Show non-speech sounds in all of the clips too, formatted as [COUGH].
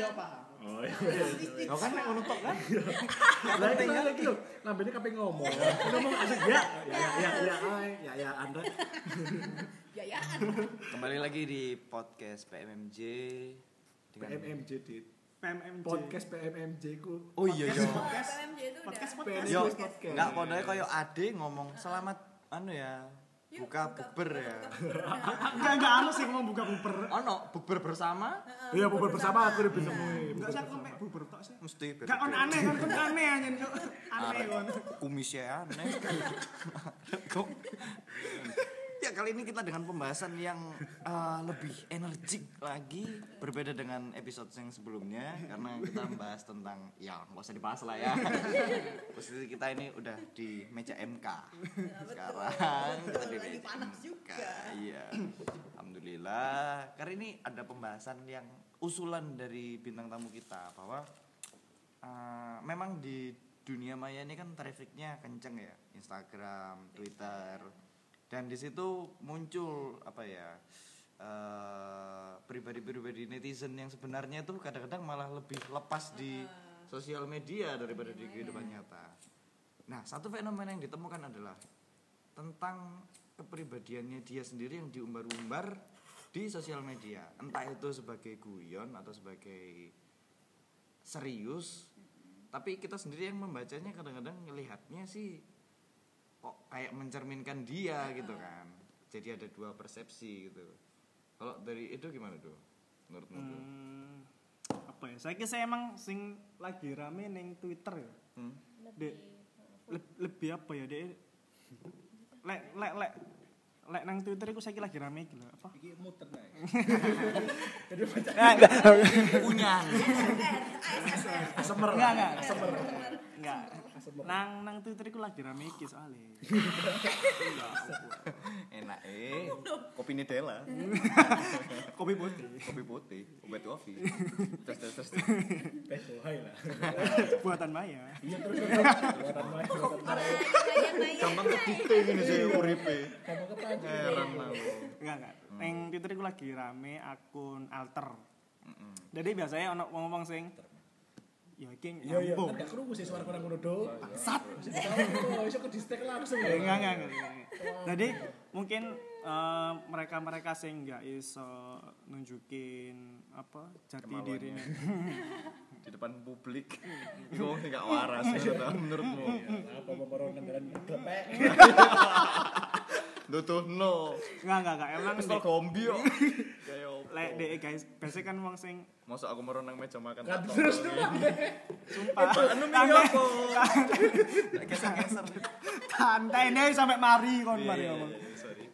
iya. ya paham. Oh iya. iya. Kau kan nek ngono tok kan? Lah iki lagi lho. Lambene kape ngomong. Ngomong asik ya. Ya ya ya ya ay, ya ya Anda. [LAUGHS] ya ya Kembali lagi di podcast PMMJ dengan PMMJ dit. PMMJ. Podcast PMMJ ku. Oh iya iya. Podcast. PMJ itu udah Podcast podcast. Yo, enggak kodenya koyo ade ngomong selamat anu ya. Yuk, Buka bukber ya. [LAUGHS] Enggak enggak anu sih ngomong buka buber. Ono bukber bersama Iya bubur bersama aku lebih temui. Enggak sih aku mek buber tok sih. mesti Enggak kon aneh kan kon aneh aja Cuk. Aneh kon. kumisnya aneh. Kok [LAUGHS] Ya kali ini kita dengan pembahasan yang eh, lebih energik lagi berbeda dengan episode yang sebelumnya karena kita membahas tentang ya nggak usah dibahas lah ya. [LAUGHS] Posisi kita ini udah di meja MK sekarang. Kita di Lagi meja panas MK. juga. iya. Alhamdulillah. Kali ini ada pembahasan yang usulan dari bintang tamu kita bahwa eh, memang di dunia maya ini kan trafficnya kenceng ya. Instagram Twitter dan di situ muncul apa ya eh, pribadi-pribadi netizen yang sebenarnya itu kadang-kadang malah lebih lepas di sosial media daripada di kehidupan nyata. Nah, satu fenomena yang ditemukan adalah tentang kepribadiannya dia sendiri yang diumbar-umbar di sosial media, entah itu sebagai guyon atau sebagai serius, tapi kita sendiri yang membacanya kadang-kadang melihatnya sih kok kayak mencerminkan dia gitu kan. Jadi ada dua persepsi gitu. Kalau dari itu gimana tuh? Menurutmu tuh? Hmm, apa ya? Saya kira saya emang sing lagi rame neng Twitter ya. Hmm? Dek, le- lebih apa ya dek? Lek lek lek lek nang Twitter iku saya lagi rame iki lho. Apa? Iki muter naik. Unyang. Asemer. Enggak enggak. Asemer. Enggak. Nang nang Twitter iku lagi rame iki soalnya. [LAUGHS] Enak eh. Kopi Nutella. [LAUGHS] Kopi putih. Kopi putih, obat kopi. Terus terus terus. Teh hai lah. Buatan Maya. Iya terus terus. Buatan main. Gampang kedite gini sih uripe. Kamu kepancing. Heran aku. Enggak enggak. Neng Twitter iku lagi rame akun alter. Jadi biasanya ono ngomong sing ya iki Iya iya, nyambung. kan gak krungu sih suara kurang ngono do. Sat. Oh, iso ke distek langsung. Eh, Enggak enggak enggak. enggak. Jadi mungkin eh, mereka-mereka sing nggak iso nunjukin apa jati dirinya. [LAUGHS] Di depan publik. Iku wong sing gak waras menurutmu. Apa pemeron kendaraan glepek. Dutuhno. Enggak enggak enggak emang Pistol kombi yo. [LAUGHS] Kayak. Lek dek guys, biasanya kan wong sing Masa aku merenang meja makan Kan tak terus tolongin. sumpah Anu Tante- miopo. Geser-geser. santai nih sampai mari kon Iya, mari iya, ngomong. iya, sorry.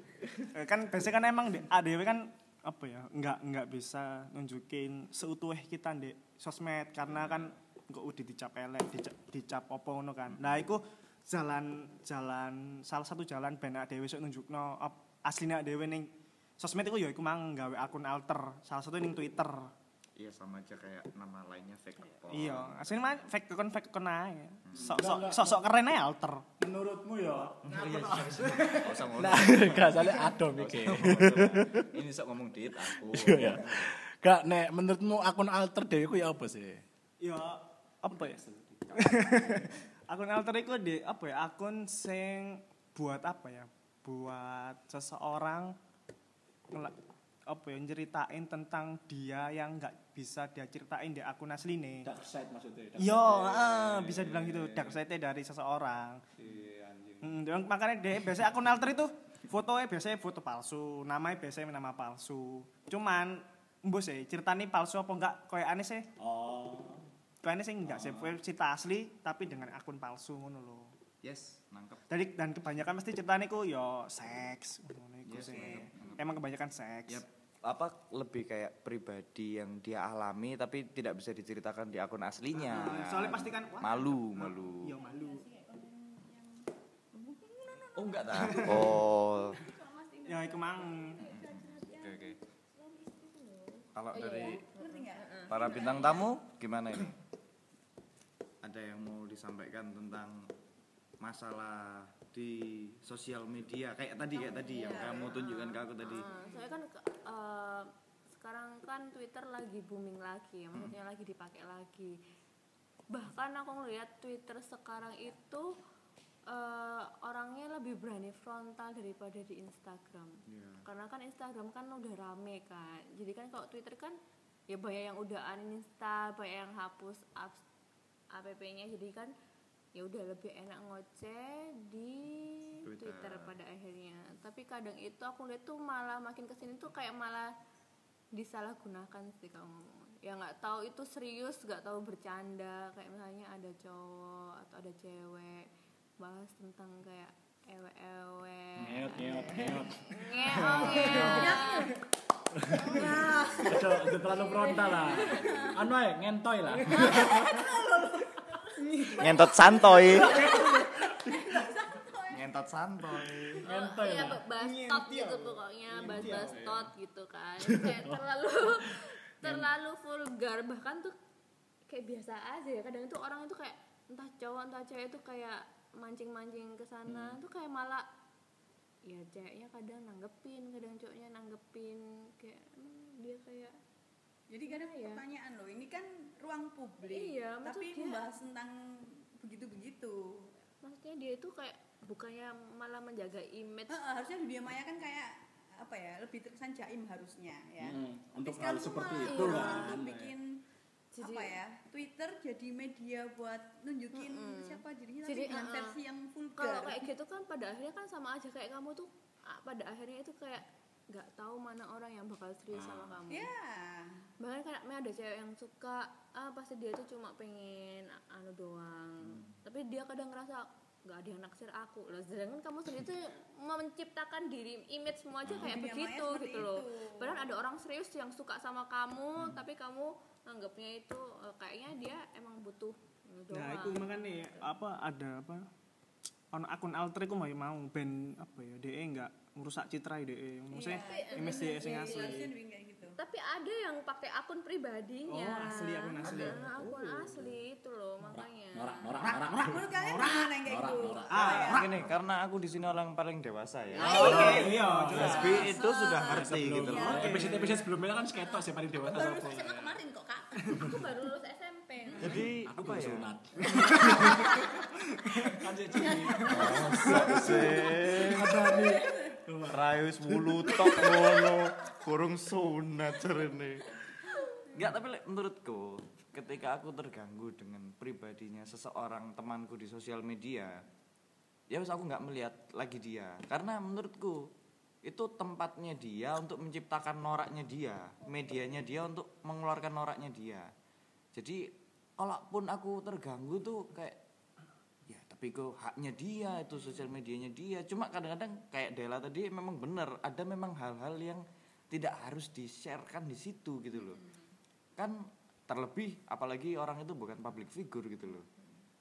Eh, kan biasanya kan emang ADW kan apa ya nggak nggak bisa nunjukin seutuhnya kita di sosmed karena kan kok udah dicap elek dicap, dicap opo ngono kan nah itu jalan jalan salah satu jalan ben ADW sok nunjukno aslinya ADW ning sosmed itu ya iku mang gawe akun alter salah satu ning Twitter Iya sama aja kayak nama lainnya fake account. iya aslinya mah fake akun fake akun ae sok sok sok sok keren ae alter Menurutmu ya. Iya. Nah, gak adom iki. usah ngomong. Ini sok ngomong dit aku. Iya. Gak nek menurutmu akun alter dhewe ku ya apa sih? ya apa ya [LAUGHS] akun alter itu di apa ya akun sing buat apa ya buat seseorang apa ya nyeritain tentang dia yang nggak bisa dia ceritain di akun asli nih Dark side maksudnya. dark Yo, ah, bisa dibilang gitu dark side dari seseorang. Iya, anjing. Hmm, makanya deh biasanya akun alter itu fotonya biasanya foto palsu, namanya biasanya nama palsu. Cuman mbus sih ceritanya palsu apa enggak kayak aneh sih Oh. Kayaknya sih enggak sih, cerita asli tapi dengan akun palsu ngono lho. Yes, nangkep. Jadi dan kebanyakan mesti ceritanya ku yo seks ngono iku Yes, sih. Emang kebanyakan seks. Ya apa lebih kayak pribadi yang dia alami tapi tidak bisa diceritakan di akun aslinya. Ah, soalnya pasti kan, wah, malu, malu. Yo malu. Oh enggak ta? [LAUGHS] Oh. Ya mang. Oke, oke. Kalau dari ngerti nggak para bintang tamu gimana ini? Ada yang mau disampaikan tentang masalah di sosial media kayak tadi kayak tadi yang kamu tunjukkan ke aku tadi Ah, soalnya kan eh, sekarang kan Twitter lagi booming lagi, maksudnya lagi dipakai lagi. Bahkan aku ngeliat Twitter sekarang itu eh, orangnya lebih berani frontal daripada di Instagram. Karena kan Instagram kan udah rame kan. Jadi kan kalau Twitter kan ya banyak yang udah uninstall, banyak yang hapus apps app-nya. Jadi kan ya udah lebih enak ngoceh di Twitter. Twitter pada akhirnya tapi kadang itu aku lihat tuh malah makin ke sini tuh kayak malah disalahgunakan sih kalau ngomong ya nggak tahu itu serius nggak tahu bercanda kayak misalnya ada cowok atau ada cewek bahas tentang kayak ewe-ewe Ngeot, ngeot, ngeot. ngeong Ojo, ojo terlalu frontal lah. Anu ae, ngentoy lah. [LAUGHS] ngentot santoy. Ngentot santoy. Ngentoy ya lah. bahas tot gitu pokoknya bahas bahas tot gitu kan. Kayak terlalu [LAUGHS] terlalu vulgar. Bahkan tuh kayak biasa aja ya. Kadang tuh orang itu kayak entah cowok entah cewek itu kayak mancing mancing ke sana. Tuh kayak malah ya ceweknya kadang nanggepin kadang cowoknya nanggepin. Kayak hmm, dia kayak Jadi kadang Iya. pertanyaan loh, ini kan ruang publik, Iya, tapi membahas tentang begitu-begitu. maksudnya dia itu kayak bukannya malah menjaga image Heeh, harusnya dunia maya kan kayak apa ya, lebih terkesan jaim harusnya ya. Hmm, Tapi untuk hal tuh seperti malah itu iya, kan. bikin Jadi- apa ya Twitter jadi media buat nunjukin siapa dirinya Jadi, tapi dengan uh-uh. versi yang kalau vulgar kayak gitu kan pada akhirnya kan sama aja kayak kamu tuh ah, pada akhirnya itu kayak nggak tahu mana orang yang bakal serius sama kamu. Ya bahkan kayak memang ada cewek yang suka ah pasti dia tuh cuma pengen anu doang. Tapi dia kadang ngerasa nggak ada yang naksir aku. Loh sedangkan kamu sendiri tuh menciptakan diri image semua aja kayak Dunia maya begitu gitu loh. itu. padahal ada orang serius yang suka sama kamu tapi kamu anggapnya itu eh, kayaknya dia emang butuh anu doang. Nah, itu makanya apa ada apa ono akun alter iku mau mau ben apa ya DE enggak ngerusak citra DE maksudnya Iya. image DE sing asli. gitu. Tapi ada yang pakai akun pribadinya. Oh, asli, akun asli. Ada akun asli itu loh makanya. Norak, norak, norak, norak. menurut kalian gimana yang kayak Norak, gitu? norak. ah gini karena aku di sini orang paling dewasa ya. Oke iya Lesbi itu sudah ngerti gitu loh. Episode-episode sebelumnya kan sketok sih paling dewasa baru SMA kemarin kok kak. Aku baru lulus SMP jadi Aku apa ya? sunat. [LAUGHS] Kan Ci. ada nih. Rayus mulu tok ngono. Kurung sunat cerene Enggak tapi Lek, menurutku ketika aku terganggu dengan pribadinya seseorang temanku di sosial media ya wes aku nggak melihat lagi dia. Karena menurutku itu tempatnya dia untuk menciptakan noraknya dia medianya dia untuk mengeluarkan noraknya dia. Jadi kalaupun aku terganggu tuh kayak ya tapi kok haknya dia itu sosial medianya dia. Cuma kadang-kadang kayak Dela tadi memang benar ada memang hal-hal yang tidak harus di sharekan di situ gitu loh. Kan terlebih apalagi orang itu bukan public figure gitu loh.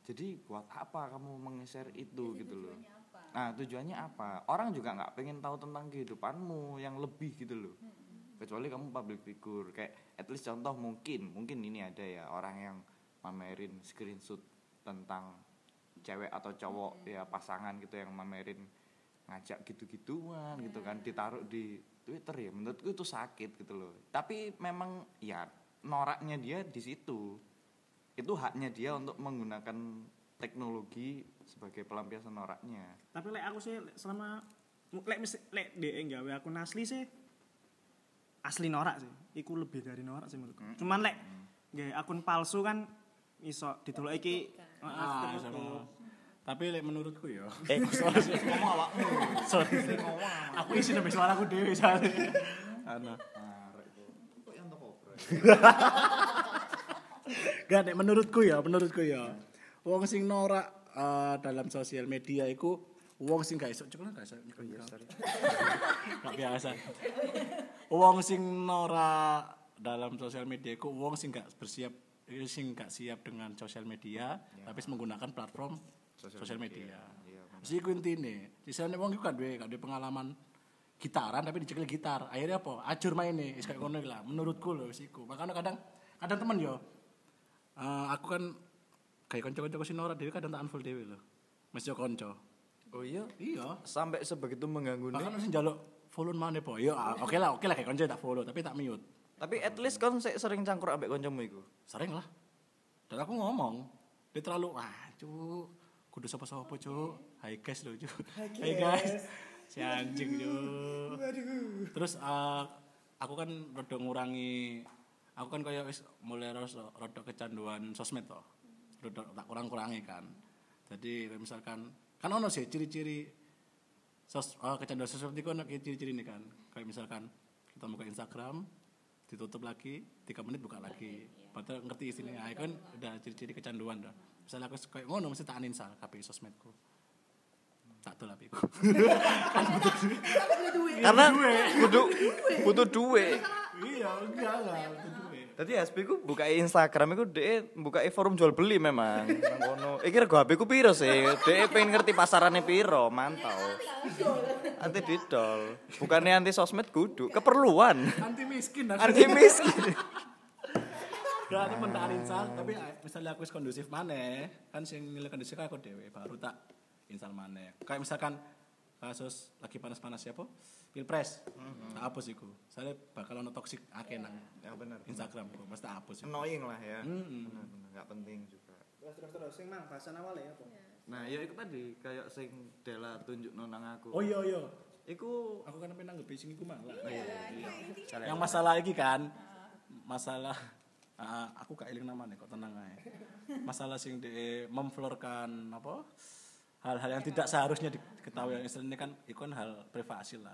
Jadi buat apa kamu meng-share itu gitu loh. nah tujuannya apa? Orang juga nggak pengen tahu tentang kehidupanmu yang lebih gitu loh. Kecuali kamu public figure. Kayak at least contoh mungkin mungkin ini ada ya orang yang mamerin screenshot tentang cewek atau cowok ya pasangan gitu yang mamerin ngajak gitu-gituan gitu kan ditaruh di Twitter ya menurutku itu sakit gitu loh. Tapi memang ya noraknya dia di situ. Itu haknya dia untuk menggunakan teknologi sebagai pelampiasan noraknya. Tapi lek aku sih selama lek mesti lek DE gawe akun asli sih asli norak sih. Iku lebih dari norak sih menurutku. Cuman lek gawe akun palsu kan iso ditolak iki Ah. Tapi lek menurutku ya. eh [LAUGHS] ngomong awakmu Sorry. Aku isi sampai suaraku dewe soalnya. Ana. kok yang toko [LAUGHS] Gak nek menurutku ya, menurutku ya. Wong sing norak eh, dalam sosial media iku wong sing gak iso cukup gak iso nyekel ya. [LAUGHS] Gak biasa. Wong sing norak dalam sosial media iku wong sing gak bersiap sing gak siap dengan sosial media tapi menggunakan platform sosial media. Jadi ku intine, sisane wong iku kan duwe gak duwe pengalaman gitaran tapi dicekel gitar. Akhirnya apa? Ajur maine, wis kayak ngono lah. Menurutku lho wis iku. Makanya kadang kadang temen yo eh, aku kan kayak kanca-kanca sing norak dhewe kadang tak unfollow dhewe lho. Mesti yo kanca. Oh iya. Iya. Sampai sebegitu mengganggu nih. Bahkan sing njaluk follow mana po. Ya ah, oke lah, oke lah kayak konco tak follow tapi tak mute. Tapi at least kon sik sering cangkur ambek kancamu iku. Sering lah. Dan aku ngomong, dia terlalu wah, cu, kudu sapa-sapa, cu. Hai guys lo, cu. Hai [LAUGHS] guys. Si anjing, cu. Terus eh, aku kan rada ngurangi aku kan kayak wis mulai rada rada kecanduan sosmed toh. Rada tak kurang-kurangi kan. Jadi misalkan kan ono sih ciri-ciri sos eh, kecanduan sosmed itu ono ciri-ciri ini kan. Kayak misalkan kita buka Instagram, ditutup lagi, tiga menit buka lagi. Padahal ngerti isinya, aku kan udah ciri-ciri kecanduan dah. Misalnya aku kayak ngono mesti tak uninstall KPI sosmedku. Tak tuh tapi Karena kudu butuh duit. Iya, enggak lah. Tadi HP ku buka Instagram iku dhek buka forum jual beli memang. Nang kono. Iki rego HP ku piro sih? Dhek pengen ngerti pasarane piro, mantau. Anti didol. Bukannya anti sosmed kudu, keperluan. Anti miskin aku. Anti miskin. Gak temen tak uninstall, tapi eh, misalnya aku wis kondusif mana, kan sing nilai kondusif aku dewe, baru tak install mana. Kayak misalkan kasus lagi panas-panas siapa? Pilpres. Tak hapus iku. Saya bakal ono toxic akeh nang Ya bener. Instagram ku, mesti hapus. Annoying lah ya. Mm-mm. Bener-bener nggak penting juga. Terus terus terus sing mang bahasan awal ya apa? Nah, ya itu tadi kayak sing Dela tunjuk nang aku. Oh iya iya. Iku Aku kan pengen nanggepi sing iku malah. Cara- Yang masalah iki kan, masalah ah, aku gak eling namanya kok tenang aja. [LAUGHS] Masalah sing de memflorkan apa? Hal-hal yang tidak seharusnya diketahui yang kan itu kan hal privasi lah.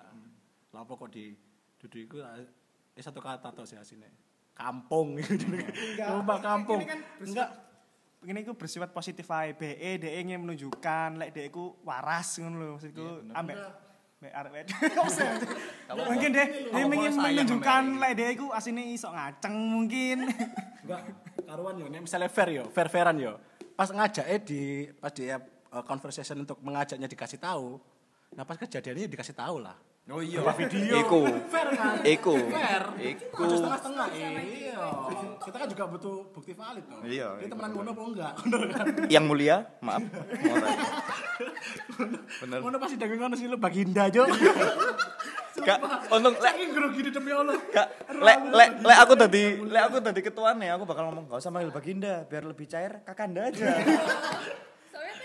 Lah apa kok di dudu iku ah, eh satu kata toh sih asine. Kampung [LAUGHS] gitu. Rumah kampung. Ini kan Enggak. Begini iku bersifat positif ae. BE DE ingin menunjukkan lek DE ku waras ngono lho maksudku ambek ambek arek wed. [LAUGHS] Mungkin deh dia ingin menunjukkan lek DE ku asine iso ngaceng mungkin. Enggak karuan yo misalnya fair yo, fair-fairan yo. Pas ngajaknya di pas dia uh, conversation untuk mengajaknya dikasih tahu. Nah pas kejadiannya dikasih tahu lah. Oh iya. video. Iku. Fair kan? Iku. Fair. Iku. Aja setengah-setengah. Iya. Kita kan juga butuh bukti valid dong. Iya, Dia iya, temenan ngono apa enggak? Kan? Yang mulia, maaf. Bener. Ngono pasti dengan ngono sih lu baginda jo. Kak, untung lek grogi demi Allah. Kak, lek lek lek aku tadi lek aku tadi ketuane aku bakal ngomong gak usah manggil Baginda biar lebih cair Kakanda aja.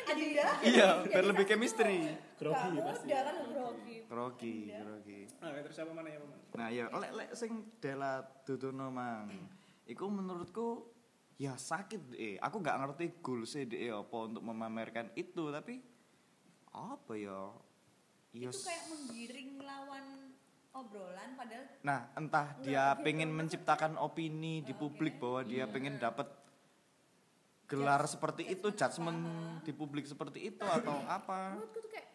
Adinda. [LAUGHS] iya, biar lebih chemistry. Grogi pasti. Udah kan grogi Grogi, grogi. Nah, terus apa mana ya, Paman? Nah, ya lek lek sing Dela Dudono mang. Iku menurutku ya sakit deh. Aku gak ngerti goals deh apa untuk memamerkan itu, tapi apa ya? Ya itu kayak menggiring lawan obrolan padahal Nah, entah dia pengen menciptakan opini di publik bahwa dia pengen dapat gelar seperti itu, judgement di publik seperti itu atau apa? menurutku tuh kayak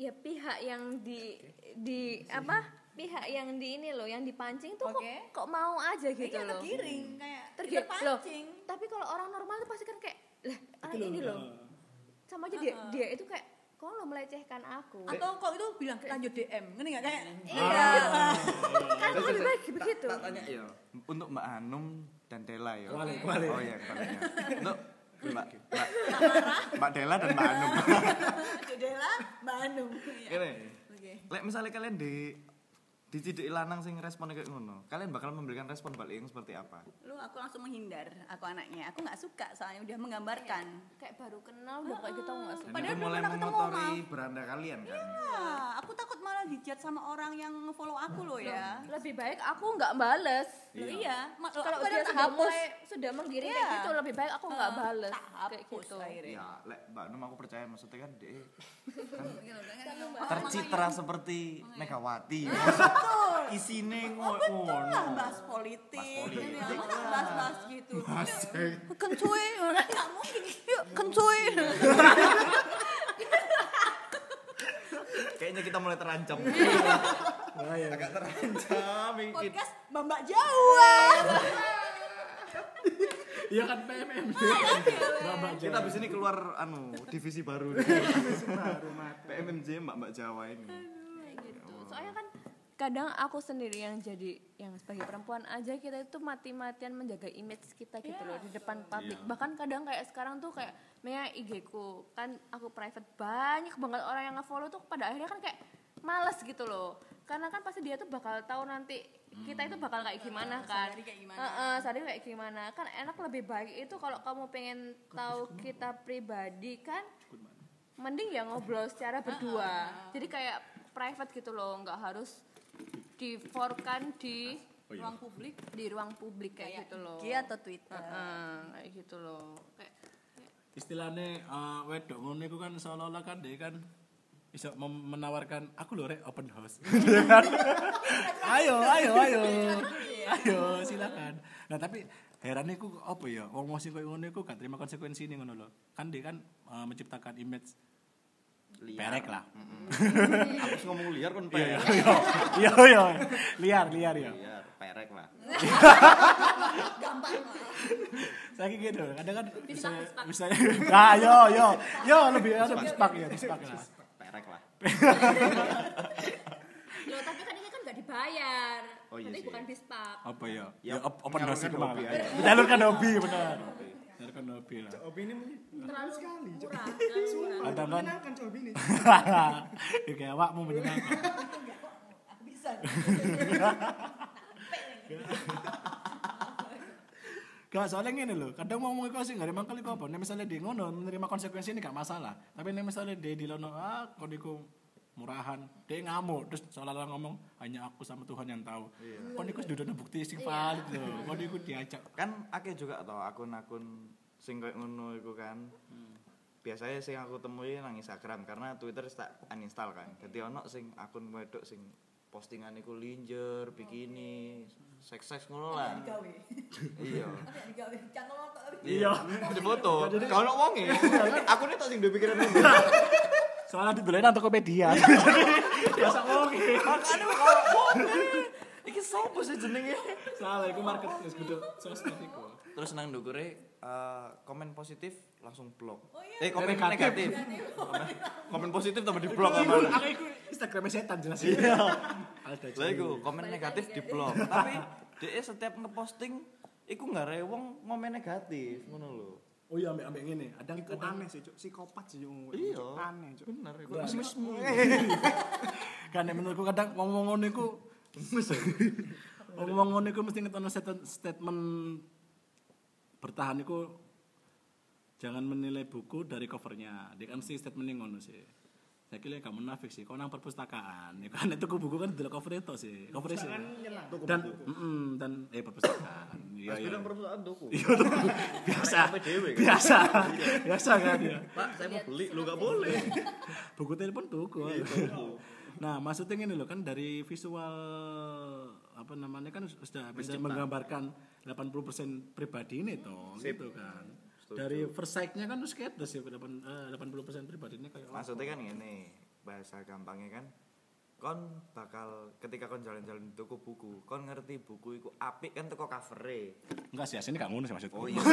ya pihak yang di di apa pihak yang di ini loh yang dipancing tuh Oke. kok kok mau aja gitu iya loh. tergiring kayak tergiring loh tapi kalau orang normal tuh pasti kan kayak lah orang ini loh sama aja dia dia itu kayak kok lo melecehkan aku? Atau kok itu bilang lanjut DM ngerti nggak? Kayak iya. kan lebih baik begitu Tak tanya ya, untuk Mbak Hanum dan Dela ya. Kembali, kembali. Oh iya, kembali ya. [LAUGHS] Untuk Mbak, Mbak, Mbak Dela dan Mbak lanjut Dela Mbak Anum Iya. Gini, oke lek misalnya kalian di diciduk lanang sing respon kayak ngono, kalian bakal memberikan respon balik yang seperti apa? lu aku langsung menghindar aku anaknya. Aku nggak suka soalnya udah menggambarkan. Kayak baru kenal udah kayak gitu nggak suka. Dan Padahal itu belum mulai pernah ketemu, beranda kalian kan? Ah, aku takut malah dijat sama orang yang follow aku loh ya. Lebih baik aku nggak bales. Loh, iya. Ma- kalau aku dia sudah hapus mulai sudah menggiring kayak Iya. gitu lebih baik aku nggak Ah, bales. tak kayak gitu. akhirnya. Ya, lek Mbak Hanum aku percaya maksudnya kan dia [LAUGHS] Gitu, kan. tercitra seperti Megawati. [LAUGHS] Isine ngono. bahas politik, Bahas politik ya, lah. bahas-bahas gitu. Yuk, Kencuy, nggak mungkin. Yuk, kencuy. Kayaknya kita mulai terancam. Agak terancam. Podcast Bambak Jawa. Iya kan PMM. Bapak Kita habis ini keluar anu divisi baru. Baru mati. PMMJ Mbak Mbak Jawa ini. kayak gitu soalnya kan kadang aku sendiri yang jadi yang sebagai perempuan aja kita itu mati-matian menjaga image kita gitu loh di depan publik. Bahkan kadang kayak sekarang tuh kayak Mea IG ku kan aku private banyak banget orang yang nge-follow tuh pada akhirnya kan kayak males gitu loh. Karena kan pasti dia tuh bakal tahu nanti kita itu bakal kayak gimana kan. sehari kayak gimana. Heeh, sehari kayak gimana. Kan enak lebih baik itu kalau kamu pengen tahu kita pribadi kan mending ya ngobrol secara berdua. Jadi kayak private gitu loh nggak harus di kan di ruang publik? Di ruang publik kayak, gitu loh. IG atau Twitter. Heeh, kayak gitu loh. Kayak istilahnya eh, wedok ngono iku kan seolah-olah kan dia kan bisa menawarkan aku lho rek open house. [LAUGHS] Ayo ayo ayo. Ayo silakan. Nah tapi heran iku apa ya wong wong sing koyo iku gak terima konsekuensi ini ngono lho. Kan dia kan eh, menciptakan image perek lah. Aku wis ngomong liar kan iya perek. iya iya. Liar liar ya Liar, perek lah. Gampang lah. saya kayak gitu. Kadang kan bisa bisa nah [LAUGHS] yo yo. Yo lebih ada bispak ya bispak lah Perek lah. Loh, tapi kan ini kan nggak dibayar. Oh, iya Berarti sih. bukan bispak apa ya? Ya, ya op- open house itu menyalurkan mah menyalurkan hobi benar menyalurkan hobi lah Hobi ini terlalu murah terlalu murah Kadang kan menyenangkan hobi ini. ya kayak awakmu menyenangkan [LAUGHS] Bisa. Gak soalnya gini loh, kadang mau ngomong sih gak ada mangkal apa. Nek misalnya dia ngono menerima konsekuensi ini gak masalah. Tapi nek misalnya dia di lono ah kok diku murahan, dia ngamuk terus seolah-olah ngomong hanya aku sama Tuhan yang tahu. Kok diku sudah ada bukti sing valid loh. Kok diku diajak Kan akeh juga tau akun-akun sing koyo ngono iku kan. Biasanya sing aku temui nang Instagram karena Twitter tak uninstall kan. Jadi ono sing akun wedok sing postingan iku linjer, bikini, seks-seks ngono lah. Iya. Apa? Iya, di foto. Kalau wonge, aku ini tak sing duwe pikiran. [LAUGHS] soalnya dibelain nang Tokopedia. [LAUGHS] Biasa ngomong. Makane kok. Iki sopo sih jenenge? Salah iku market wis kudu sosmed iku. Terus nang ndukure eh, komen positif langsung blok. Oh iya. Eh komen Negatif. negatif. komen, komen positif tambah di blok sama. Aku iku Instagramnya setan jelas. Iya. Ada iku komen negatif di blok. Tapi dia setiap ngeposting iku nggak rewong ngomen negatif ngono lho. Oh iya ambek ambek ngene. Ada Iku kadang aneh sih, Cuk. Psikopat sih, Cuk. Iya. Aneh, Cuk. Bener iku. Bener. Pesimisme. kan nek menurutku kadang ngomong ngono iku ngomong ngono iku mesti ngetono statement, statement bertahan iku jangan menilai buku dari covernya dia kan sih statementnya ngono sih saya kira kamu munafik sih. Kau nang perpustakaan ya kan? [LAUGHS] Itu buku kan dulu cover itu sih. Cover sih. Dan mm, dan eh perpustakaan. Iya Mas iya. bilang perpustakaan tuku. [LAUGHS] biasa. Sampai dewe kan. biasa. Biasa kan ya Pak, saya mau beli, lu gak boleh. [LAUGHS] buku telepon tuku nah maksudnya gini loh kan dari visual apa namanya kan sudah bisa menggambarkan 80% pribadi ini toh gitu kan dari first sight-nya kan terus kayak 8, eh, 80% pribadinya kayak Maksudnya kan ini bahasa gampangnya kan kon bakal ketika kon jalan-jalan di toko buku, kon ngerti buku iku apik kan teko covere. enggak sih aslinya gak ngono sih maksudku Oh iya.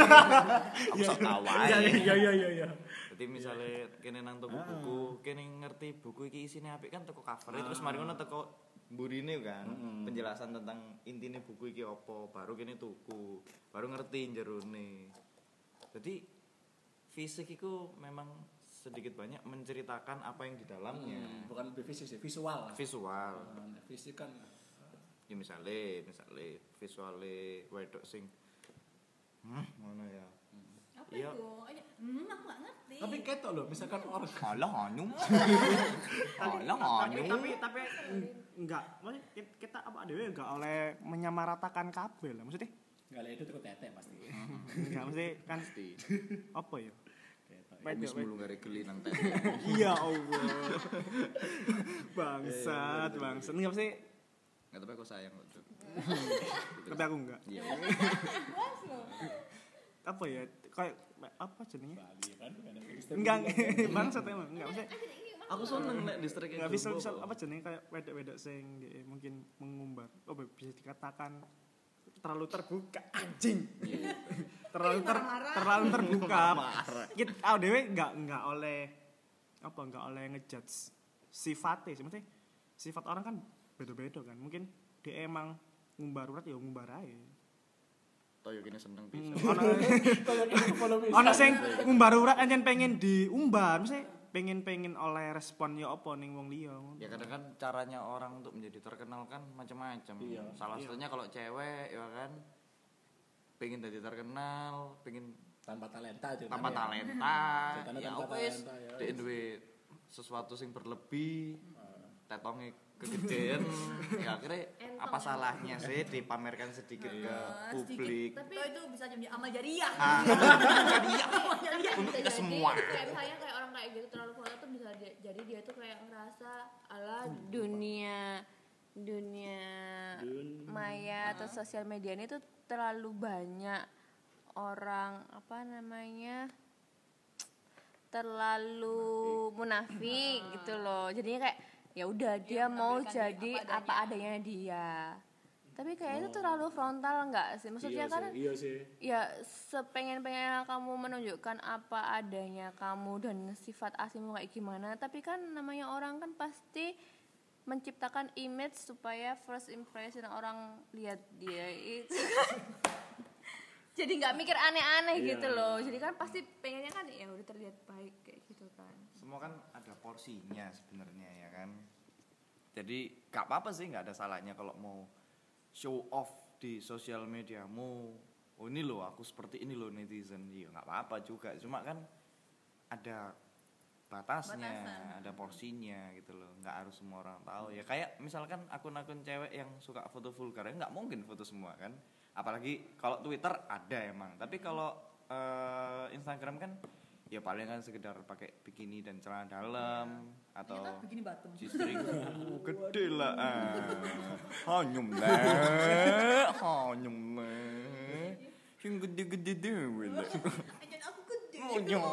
[LAUGHS] Aku sok iya ae. iya iya iya iya Jadi misalnya kene nang toko buku, kene ngerti buku iki isine apik kan teko covere terus mari ngono teko burine kan penjelasan tentang intine buku iki apa, baru kene tuku, baru ngerti jerone. Jadi fisik itu memang sedikit banyak menceritakan apa yang di dalamnya. bukan lebih fisik sih visual lah Visual. Nah, fisik kan Ya misalnya, misalnya visualnya wedok sing hmm, mana ya? Apa Iya. itu? Ayo, Hmm, aku gak ngerti. tapi ketok loh misalkan orang Alah anu. [LAUGHS] Alah tapi anu. tapi tapi enggak maksudnya kita, kita apa dewe enggak oleh menyamaratakan kabel lah maksudnya enggak lah itu tuh tete pasti. [LAUGHS] Enggak maksudnya kan apa ya? Komis mulu gak geli nang teh. [LAUGHS] iya Allah. Bangsat bangsat. Enggak maksudnya Enggak tapi aku sayang kok. [LAUGHS] Tapi aku enggak. Iya. apa ya? Kayak apa jenenge kan? Enggak bangsat emang. Enggak maksudnya Aku seneng nek distrik enggak bisa bisa. apa jenenge kayak wedok-wedok sing mungkin mengumbar. Oh bisa dikatakan terlalu terbuka. Anjing. Terlalu ter, terlalu terbuka. [LAUGHS] Kita oh dewe enggak enggak oleh apa enggak oleh ngejudge sifatnya sih. Sifat orang kan beda-beda kan. Mungkin dia emang ngumbar urat ya ngumbar aja. Toyo gini seneng [LAUGHS] bisa. ono sing ngumbar urat anjen pengen diumbar mesti pengen pengen oleh respon ya apa ning wong liya ngono. Ya kadang kan caranya orang untuk menjadi terkenal kan macam-macam. Salah satunya kalau cewek ya kan pengen jadi terkenal, pengen tanpa talenta ceritanya tanpa ya. talenta. Ya talenta, ya dhek duwe sesuatu sing berlebih. Tetonge kegedean. ya akhirnya apa salahnya sih dipamerkan sedikit ke publik. Tapi Itu itu bisa jadi amal jariah. Ah, jadi ya tapi untuk kita jadi semua. kayak misalnya kayak orang kayak gitu terlalu frontal tuh bisa di- jadi dia tuh kayak ngerasa ala dunia dunia maya atau sosial media ini tuh terlalu banyak orang apa namanya terlalu munafik gitu loh. Jadinya kayak ya udah dia mau jadi apa adanya. dia. Tapi kayak itu terlalu frontal nggak sih? Maksudnya iya kan sih, iya sih. ya sepengen pengen kamu menunjukkan apa adanya kamu dan sifat aslimu kayak gimana. Tapi kan namanya orang kan pasti menciptakan image supaya first impression orang lihat dia itu. [LAUGHS] Jadi nggak mikir aneh-aneh Iya. gitu loh. Jadi kan pasti pengennya kan ya udah terlihat baik kayak gitu kan semua kan ada porsinya sebenarnya ya kan? Jadi gak apa-apa sih nggak ada salahnya kalau mau show off di sosial mediamu. Oh ini loh aku seperti ini loh netizen. Iya nggak apa-apa juga. Cuma kan ada batasnya ada porsinya gitu loh. Nggak harus semua orang tahu. Ya kayak misalkan akun-akun cewek yang suka foto vulgar ya nggak mungkin foto semua kan? Apalagi kalau Twitter ada emang. Tapi kalau eh, Instagram kan ya paling kan sekedar pakai bikini dan celana dalam atau Ternyata begini bottom. G-string Oh, [LAUGHS] gede lah ah. [LAUGHS] hanyum lah hanyum lah sing gede-gede aku gede. Oh, nyo.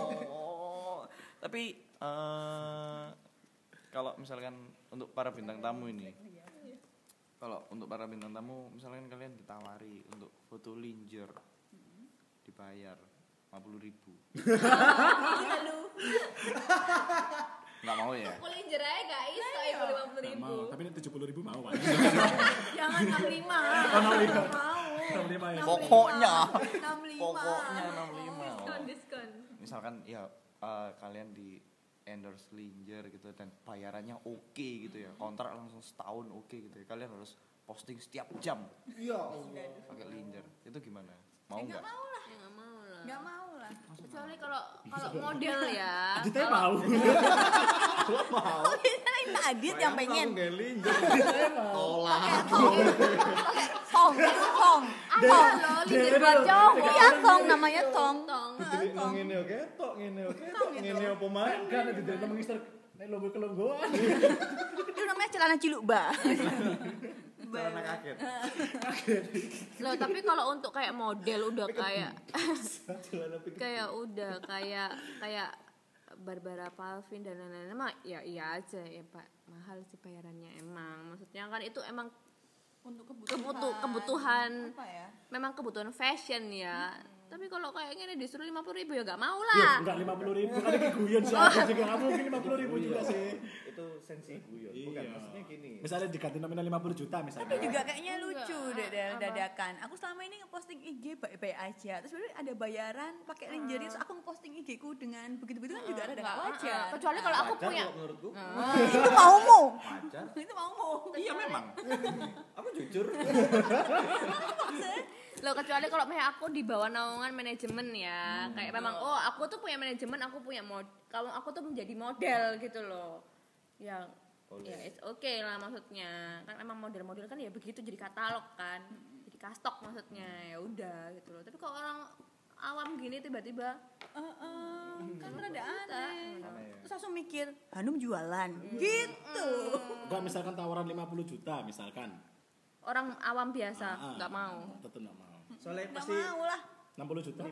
tapi eh, kalau misalkan untuk para bintang tamu ini kalau untuk para bintang tamu misalkan kalian ditawari untuk foto linjer dibayar 50.000 ribu nggak mau ya kulit jerai gak iso iku lima puluh Nggak mau tapi tujuh puluh ribu mau. Jangan 65. Oh, enam lima. Mau. Enam lima ya. pokoknya 65. pokoknya 65 diskon diskon misalkan ya eh, kalian di endorse Linger gitu dan bayarannya oke gitu ya kontrak langsung setahun oke gitu ya kalian harus posting setiap jam Iya. pakai Linger itu gimana mau nggak ya nggak mau lah Nggak mau lah. Kecuali kalau kalau model ya. [LAUGHS] Kita mau. [LAUGHS] Ini Adit yang pengen. Linger [LAUGHS] Tong, itu tong. ada loh lidah buat cowok Iya tong namanya tong. tong ngene oke tok ngene oke tok ngene apa main Kan di dalam mengister nek lomba kelonggoan. Itu namanya celana cilukba. Karena kaget [LAUGHS] loh tapi kalau untuk kayak model udah kayak [LAUGHS] kayak udah kayak kayak Barbara Palvin dan lain-lain mah ya iya aja ya pak. Mahal sih bayarannya emang. Maksudnya kan itu emang Untuk kebutuh kebutuhan. Apa ya? memang kebutuhan fashion ya tapi kalau kayak gini disuruh lima puluh ribu ya gak mau Ya, lah enggak lima puluh ribu. Kan ini guyon sih aku juga. Nggak mungkin lima puluh ribu juga sih. Itu sensi guyon bukan, maksudnya gini. Misalnya diganti nominal lima puluh juta misalnya. Tapi juga kayaknya lucu deh apa? dadakan. Aku selama ini ngeposting IG baik-baik aja. Terus sebenarnya ada bayaran pakai lingerie terus aku ngeposting IG ku dengan begitu-begitu kan juga ada Nggak, nggak wajar. uh-uh. kecuali kalau aku punya. menurutku. [LAUGHS] Itu maumu. wajar. Itu maumu. iya memang. [LAUGHS] Aku jujur [LAUGHS] Loh kecuali kalau misalnya aku di bawah naungan manajemen ya, kayak memang oh aku tuh punya manajemen, aku punya mod, kalau aku tuh menjadi model gitu loh. Ya, ya it's okay lah maksudnya. Kan emang model-model kan ya begitu jadi katalog kan, jadi kastok maksudnya ya udah gitu loh. Tapi kalau orang awam gini tiba-tiba Heeh, kan rada aneh. Aneh ya. Terus langsung mikir, Hanum jualan. Gitu. enggak misalkan tawaran 50 juta misalkan orang awam biasa Ah, mau. tetap nggak mau Soalnya Nggak pasti mau lah. 60 juta.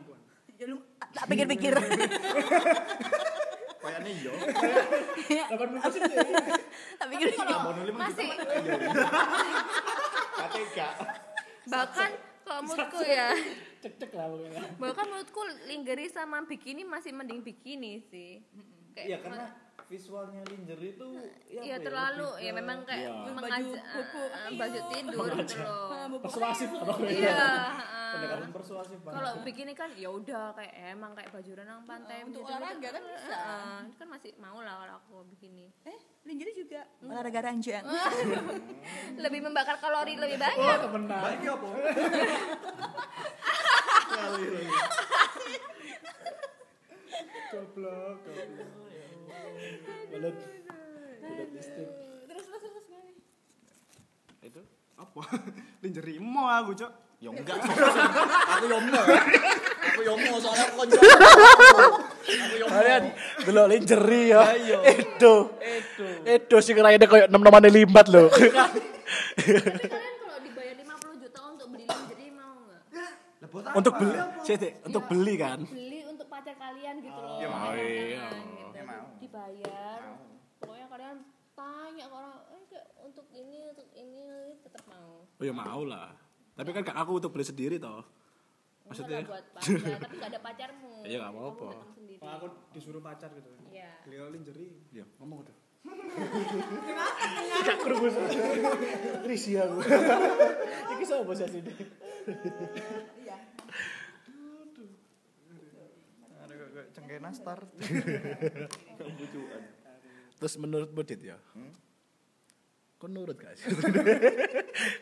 Ya lu tak pikir-pikir. kayaknya iya. 80 persen deh tak pikir-pikir. Masih KTK bahkan kalau menurutku ya. Cek cek lah pokoknya. Bahkan menurutku lingerie sama bikini masih mending bikini sih. Kayak Iya karena visualnya lingerie itu ya Iya ya, terlalu ya ke- memang kayak Iya. mengaja Baju buku eh, kayu. baju tidur gitu loh. Persuasif apa Iya. [LAUGHS] pendekatan persuasif banget. Kalau bikini kan ya udah kayak emang kayak baju renang pantai untuk begitu. olahraga kan bisa. Heeh, kan masih mau lah kalau aku bikini. Eh, lingerie juga olahraga ranjang. [LAUGHS] Lebih membakar kalori lebih banyak. Baik ya apa? [LAUGHS] Goblok, goblok. Belut. Belut listrik. terus terus terus gimana? Itu Apa? [LAUGHS] Lingerie mau aku, Cok. Ya [LAUGHS] enggak. aku yomo. Aku yomo soalnya aku konco. Aku yomo. Kalian delok lingerie ya. Ayo. Edo. Edo. Edo sing raine koyo nem-nemane limbat lho. Tapi kalian kalau dibayar 50 juta untuk beli lingerie mau nggak? Lah buat untuk apa? beli, Siti, untuk beli kan. Beli untuk pacar kalian gitu loh. Ya mau. iya. Ya mau. Pokoknya kalian tanya ke orang, eh kayak untuk ini, untuk ini tetap mau. Oh ya mau lah. Tapi kan gak aku untuk beli sendiri toh. Maksudnya Maksudnya buat pacar, [LAUGHS] tapi gak ada pacarmu. Iya, apa-apa. datang sendiri. Oh, aku disuruh pacar gitu. Iya. Beli lingerie. ya ngomong udah. Gak krungu. Risi aku. [LAUGHS] Iki sapa sih sini? Iya. Ada kok kok cengkena start. Terus menurutmu Dit ya? Kau nurut gak sih?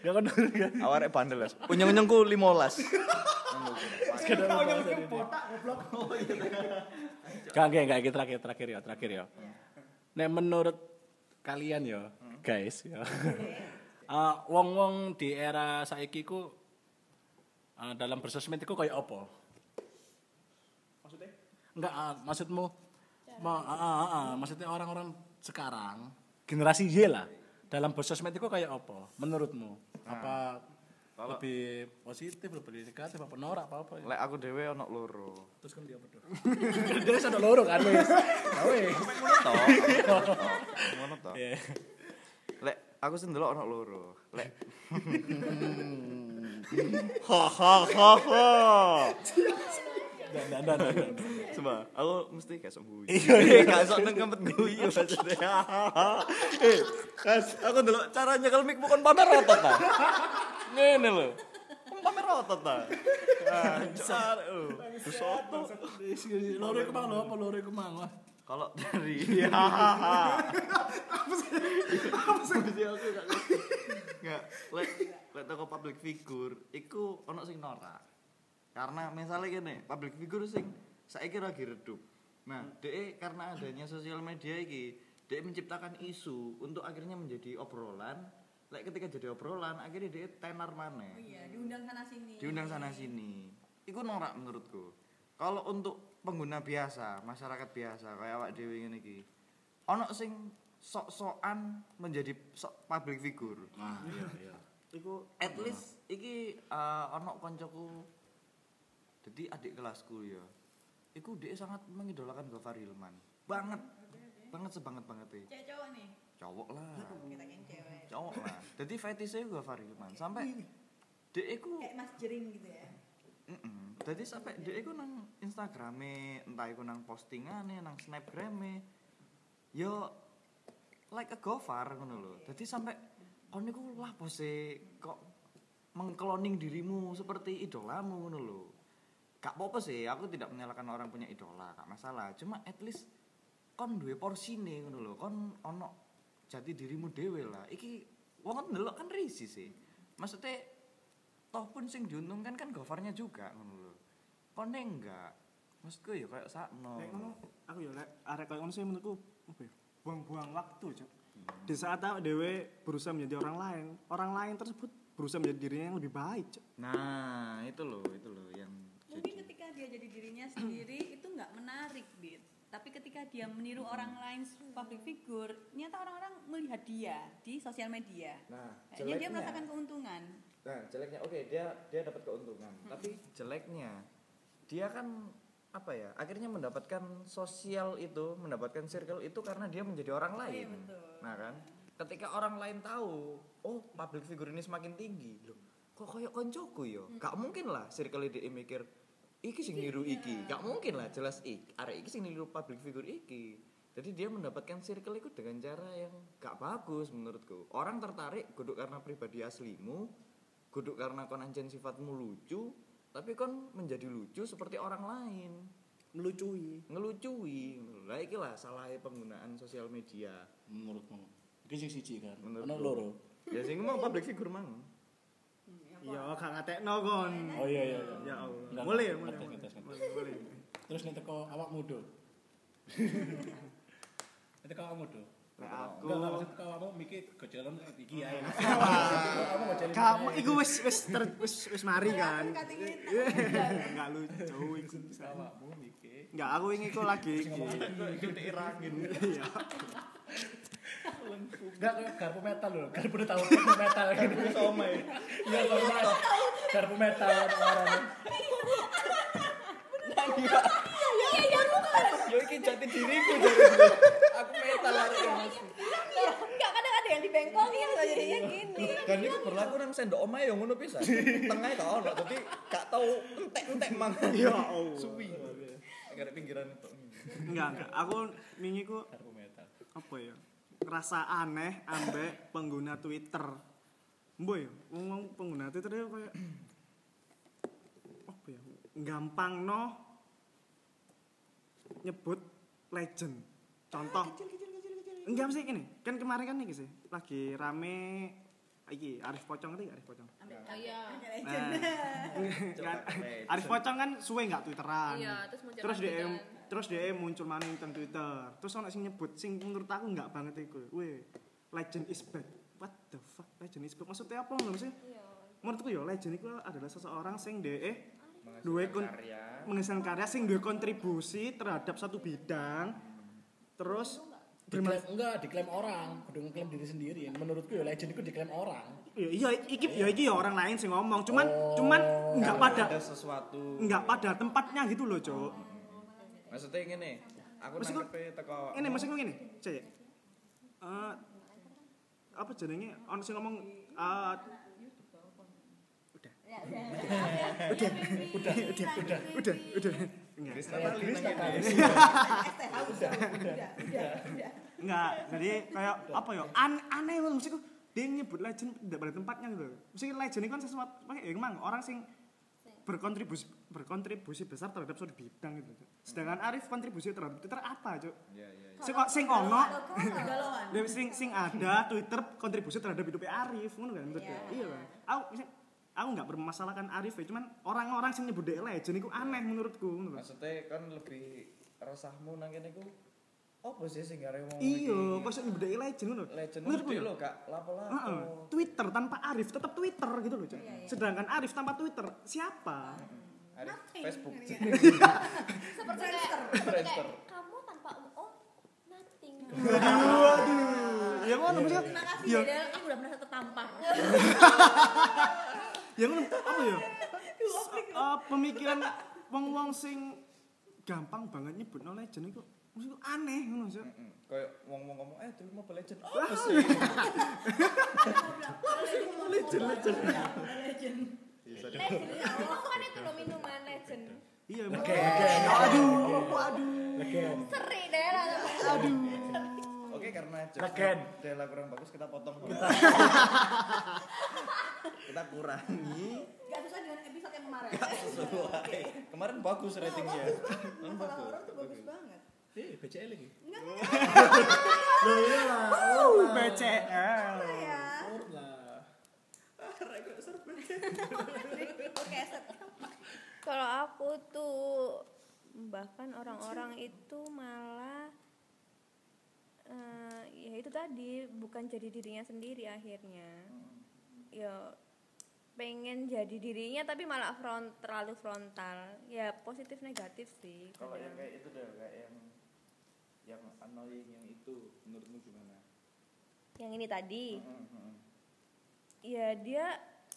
Gak kau nurut gak? Awalnya bandel ya. Unyeng-unyengku 15. Gak, gak, gak, iki terakhir, terakhir ya, terakhir ya. Nek menurut kalian ya, guys ya. [LAUGHS] eh, wong-wong di era saiki ku eh, dalam bersosmed iku kayak apa? Enggak, ah, maksudmu ma- ah, ah, ah, maksudnya orang-orang sekarang generasi Y lah dalam bersosmed itu kayak apa menurutmu? Apa kalau- lebih positif, lebih negatif, apa norak, apa apa? Lek aku dhewe ono loro. Terus kan dia apa dong? [LAUGHS] dia sudah loro kan wis. Ya wis. [LAUGHS] Ngono toh. Iya. Lek aku sing ndelok ono loro. Lek [LAUGHS] Ha ha ha ha. Dan dan dan. dan. Coba, aku mesti kayak sok guyu. Iya, iya. Gak sok nang ngempet guyu [LAUGHS] maksudnya. Eh, aku ndelok cara nyekel mic bukan pamer otot ta. Ngene lho. Pamer otot ta. Ah, car. Oh, soto. Loro iku mang lho, apa loro iku mang wah. Kalau dari [LAUGHS] apa sih? Apa sih? aku gak ngerti. Enggak, lek lek toko public figure iku ono sing norak. Karena misalnya gini, public figure sing saiki lagi redup. Nah, DE karena adanya sosial media iki, DE menciptakan isu untuk akhirnya menjadi obrolan. Lek ketika jadi obrolan, akhirnya DE tenar mana? Oh iya, diundang sana sini. diundang sana sini iku norak menurutku kalau untuk pengguna biasa masyarakat biasa kayak awak dewi ngene iki ono sing sok-sokan menjadi sok public figure Nah, iya iya. iku at least iki eh, ono koncoku jadi adik kelasku ya iku dia sangat mengidolakan Gofar Hilman banget banget sebanget banget ya Cewek cowok nih. cowok lah Kita kan cewek. cowok lah jadi fetishnya Gofar Hilman sampai dia iku Kayak Mas Jering gitu ya. Mm-mm. Jadi sampai dia iku nang Instagrame, entah iku nang postingane, nang Snapgrame. Yo like a gofar ngono lho. Jadi sampai kon niku lah pose kok mengkloning dirimu seperti idolamu ngono lho. Gak apa-apa sih, aku tidak menyalahkan orang punya idola, gak masalah. Cuma at least kon duwe porsine ngono lho. Kon ono jati dirimu dhewe lah. Iki wong kan ndelok kan risi sih. Maksudnya toh pun sing diuntungkan kan gofarnya juga ngono lho. Kone enggak. Maksudku ya kayak sakno. Kayak ngono, aku ya lek arek koyo ngono sih menurutku apa ya? Buang-buang waktu, Cok. Di saat aku dewe berusaha menjadi orang lain, orang lain tersebut berusaha menjadi dirinya yang lebih baik, Cok. Nah, itu loh, itu loh yang Mungkin ketika dia jadi dirinya sendiri [CLEARS THROAT] itu nggak menarik, Dit. Tapi ketika dia meniru orang lain public figure, ternyata orang-orang melihat dia di sosial media. Nah, Kayaknya dia merasakan keuntungan. Nah, jeleknya oke, dia dia dapat keuntungan. Tapi jeleknya dia kan apa ya? Akhirnya mendapatkan sosial itu, mendapatkan circle itu karena dia menjadi orang lain. Iya, betul. Nah, kan? Ketika orang lain tahu, oh, public figure ini semakin tinggi. Loh, kok koyo koncoku yo? Gak mungkin lah circle dia mikir iki sing niru iki. Gak mungkin lah jelas ik. Arek iki sing niru public figure iki. jadi dia mendapatkan circle itu dengan cara yang gak bagus menurutku. Orang tertarik kudu karena pribadi aslimu kudu karena kon anjen sifatmu lucu tapi kon menjadi lucu seperti orang lain. Melucui. Ngelucui. Lah iki lah salahnya penggunaan sosial media. Menurutmu. Iki sing siji kan? Menurutku. loro. Ya sing mau public figure mang ya gak ngatekno kon oh iya iya iya. ya Allah. Boleh boleh Ngetes, ngetes, boleh. terus nek teko awakmu do nek teko awakmu do Nek aku enggak maksud teko awakmu mikir gojelan iki ya kamu iku wis wis wis wis mari kan? enggak lucu iku. Awakmu mikir enggak aku ini kok lagi iki. itu diirangin [LAUGHS] iya Enggak garpu metal loh, garpu udah tahu garpu metal gitu. Sama ya. Iya sama. Garpu metal orang. yo iki jati diriku jadi [LAUGHS] aku metal hari mas Enggak kadang ada yang dibengkongin loh jadinya gini. dan itu berlaku nang sendok omae yang ngono pisan. Tengah gak ono dadi gak tau entek-entek mang. Ya Allah. Suwi. Agar pinggiran itu. Enggak enggak. Aku wingi ku Garpu metal. apa ya ngerasa aneh ambek pengguna Twitter. Mbok ya ngomong pengguna Twitter itu kayak apa ya gampang no nyebut legend. Contoh. Enggak mesti gini kan kemarin kan nih sih lagi rame iki Arif Pocong nggak Arif Pocong? Oh iya. Nah, [LAUGHS] kan, Arif Pocong kan suwe nggak twitteran? Iya, terus muncul terus dia kan. Terus dia muncul mana di Twitter. Terus orang sing nyebut sing menurut aku nggak banget itu. Weh legend is back what the fuck? Legend is back maksudnya apa? Nggak sih Iya. menurutku ya legend itu adalah seseorang sing de duwe kon karya. menghasilkan karya sing duwe kontribusi terhadap satu bidang. Terus Diklaim enggak, diklaim orang, kudu ngeklaim diri sendiri. Menurutku ya legend itu diklaim orang. iya iya iki ya iki ya orang lain sing ngomong. Cuman cuman nggak pada ada sesuatu. nggak pada tempatnya gitu loh cok maksudnya ngene aku Maksudku- nangkepe teko ini maksudnya gini cek. Eh apa jenenge? Orang sing ngomong eh, udah. Udah. Udah. Udah. Udah. Udah. Enggak. Kene. enggak. Jadi kayak apa ya? An- aneh banget maksudku dia nyebut legend tidak pada tempatnya gitu. Maksudnya legend itu kan sesuatu pakai ya emang orang sing berkontribusi berkontribusi besar terhadap suatu bidang gitu sedangkan Arif kontribusi terhadap Twitter apa cok Iya iya. sing sing ono sing sing ada Twitter kontribusi terhadap hidupnya Arif, ngono kan menurutku. Iya kan. Aku aku nggak bermasalahkan Arif ya, cuman orang-orang sing nyebut dia legend itu aneh menurutku, ngono kan. Maksudnya kan lebih resahmu nang kene apa sih sing gare ngomong Iya, kok sing dia legend ngono. legend gede ya. lo gak lapo-lapo. Heeh. Twitter tanpa Arif tetap Twitter gitu loh, Cok. Sedangkan Arif tanpa Twitter siapa? Ada Facebook. [LAUGHS] Seperti kayak, seperti Friendster. kayak kamu tanpa oh nothing. [LAUGHS] Waduh. Ya ngono maksudnya. Terima kasih Ya, aku udah merasa tertampar. [LAUGHS] ya ngono apa ya? Eh, pemikiran wong-wong sing gampang banget nyebut no legend itu maksudku aneh ngono sih. Heeh. Kayak wong-wong ngomong eh dulu Mobile Legend. Apa sih? Legend legend. Legend. Oh, kan itu loh minuman legend. Iya, oke oke. Aduh, waduh. Seri deh lah. Aduh. Oke karena Legend. Dela kurang bagus kita potong. kita kurangi Gak susah dengan episode yang kemarin. sesuai. Kemarin bagus ratingnya. Masalah bagus. orang tuh bagus banget. Eh, BCL lagi. [LAUGHS] Uh, BCL. Ya. lah. Oke, set. Kalau aku tuh bahkan orang-orang itu malah eh, ya itu tadi bukan jadi dirinya sendiri akhirnya. Ya pengen jadi dirinya tapi malah front terlalu frontal. Ya positif negatif sih. Kalau yang kadang. kayak itu deh kayak yang yang annoying yang itu menurutmu gimana? Yang ini tadi. Heeh, heeh. ya dia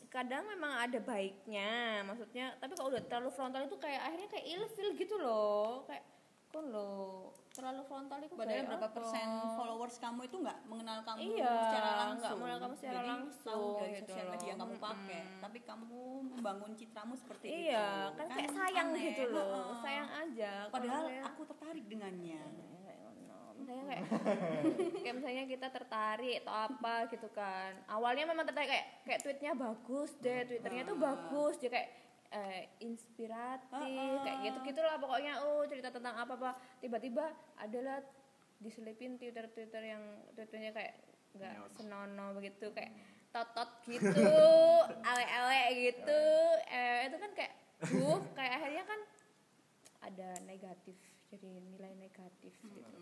kadang memang ada baiknya maksudnya tapi kalau udah terlalu frontal itu kayak akhirnya kayak ilfil gitu loh kayak kon lo terlalu frontal itu Padahal kayak berapa apa? persen followers kamu itu nggak mengenal kamu Iya, secara nggak langsung. mengenal kamu secara Jadi, langsung, tahu dari gitu sosial media yang kamu pakai, Mm-mm. tapi kamu membangun citramu seperti itu. iya kan kayak sayang aneh. gitu loh sayang aja Padahal aku tertarik dengannya. Misalnya kayak [LAUGHS] kayak misalnya kita tertarik atau apa gitu kan. Awalnya memang tertarik kayak kayak tweetnya bagus deh twitternya tuh bagus dia kayak eh, inspiratif kayak gitu gitulah pokoknya. Oh cerita tentang apa apa. Tiba-tiba adalah diselipin twitter twitter yang twitternya kayak nggak senonoh begitu kayak totot gitu [LAUGHS] awe-awe gitu. Eh, itu kan kayak uh kayak akhirnya kan ada negatif jadi nilai negatif gitu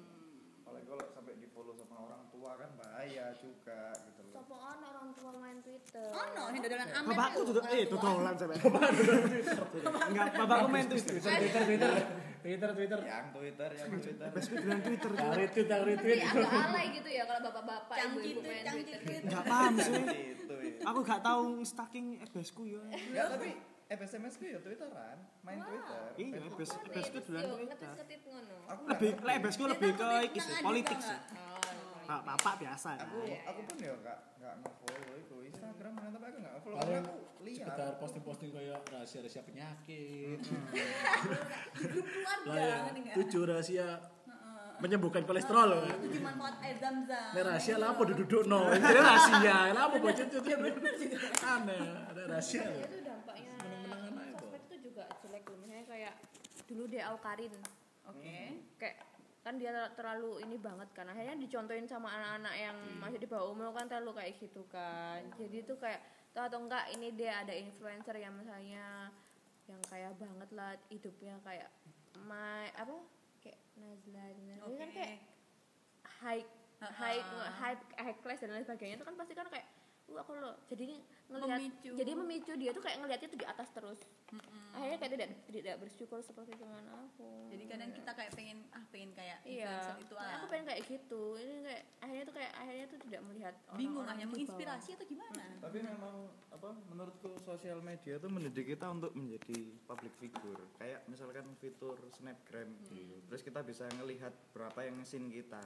apalagi kalau sampai di follow sama orang tua kan bahaya juga gitu loh Sopo ono orang tua main Twitter. Oh no, yang dodolan amen. Bapakku tuh, tuh orang eh tua. dodolan sampai. [LAUGHS] Enggak, bapakku main Twitter. Twitter, Twitter, Twitter, Twitter. yang Twitter yang Twitter Besku bilang Twitter. Yang retweet, yang Tapi retweet. agak alay gitu ya kalau bapak-bapak ibu-ibu tuh, main Twitter. Enggak paham sih. itu ya Aku gak tahu stalking besku ya. Enggak, tapi FSMS ku ya Twitteran, main Twitter. Iya, bes besku bilang Twitter. Aku Lebih lek besku lebih ke iki sih, tangan politik juga sih. nggak? Pak bapak biasa. aku kan. aku pun ya nggak nggak nge-follow itu Instagram kan tapi aku nggak nge-follow Paling karena aku lihat sekedar posting-posting kayak rahasia-rahasia penyakit. Grup keluarga ya, tujuh rahasia menyembuhkan kolesterol. Tujuh manfaat air zam-zam. Ini rahasia lah apa duduk no. Ini rahasia. Lah apa bocor itu aneh. Ada rahasia. Ya, itu dampaknya sosmed itu juga jelek loh. Misalnya kayak dulu deh Aukarin. Oke. Kayak kan dia terlalu ini banget kan. Akhirnya dicontohin sama anak-anak yang masih di bawah umur kan terlalu kayak gitu kan. Jadi itu kayak tau atau enggak ini dia ada influencer yang misalnya yang kaya banget lah hidupnya kayak my apa? Kayak Nazla dan. Ini kan kayak high high high high class dan lain sebagainya. Itu kan pasti kan kayak uh aku lo jadi ngelihat Memicu. jadi memicu dia tuh kayak ngelihatnya tuh di atas terus akhirnya kayak tidak tidak bersyukur seperti dengan aku Jadi kadang kita kayak pengen ah pengen kayak iya itu makanya ah. aku pengen kayak gitu ini kayak akhirnya tuh kayak akhirnya tuh tidak melihat bingung di bawah. menginspirasi atau gimana? tapi memang apa menurutku sosial media itu mendidik kita untuk menjadi public figure kayak misalkan fitur snapgram gitu. terus kita bisa ngelihat berapa yang ngesin kita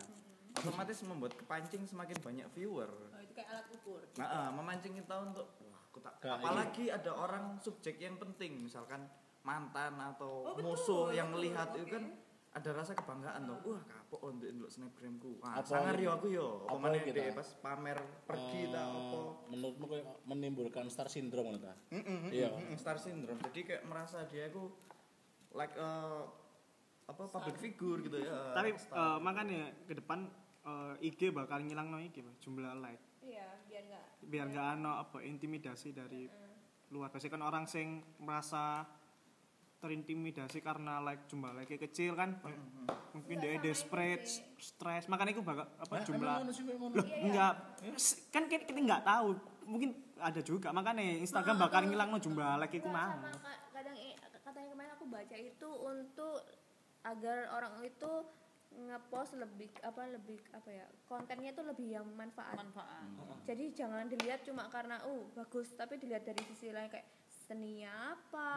otomatis membuat kepancing semakin banyak viewer Oh, itu kayak alat ukur. nah ah, memancing kita untuk wah aku tak Gak, apalagi ada orang subjek yang penting misalkan mantan atau Oh, betul, musuh yang melihat oke. itu kan ada rasa kebanggaan tuh wah kapok untuk ndelok snapgramku wah Apa- sangar yo aku yo kita? deh pas pamer pergi ta Eh, apa Menurutmu kayak menimbulkan star syndrome ngono ta? Mm-mm, Iya. mm-mm, star syndrome jadi kayak merasa dia itu like eh, apa public figure gitu ya Tapi eh, makanya ke depan eh, IG bakal ngilang no IG, jumlah like. iya biar nggak Biar nggak ano apa intimidasi dari luar. Biasanya kan orang sing merasa terintimidasi karena like jumlah like kecil kan mungkin dia desperate stres makanya itu bakal apa jumlah loh enggak S- kan kita, kita nggak tahu. Mungkin ada juga makanya Instagram bakal ngilang no jumlah like itu ka- kadang katanya kemarin aku baca itu untuk agar orang itu ngepost lebih apa lebih apa ya kontennya itu lebih yang manfaat. Manfaat. jadi jangan dilihat cuma karena uh bagus tapi dilihat dari sisi lain kayak seninya apa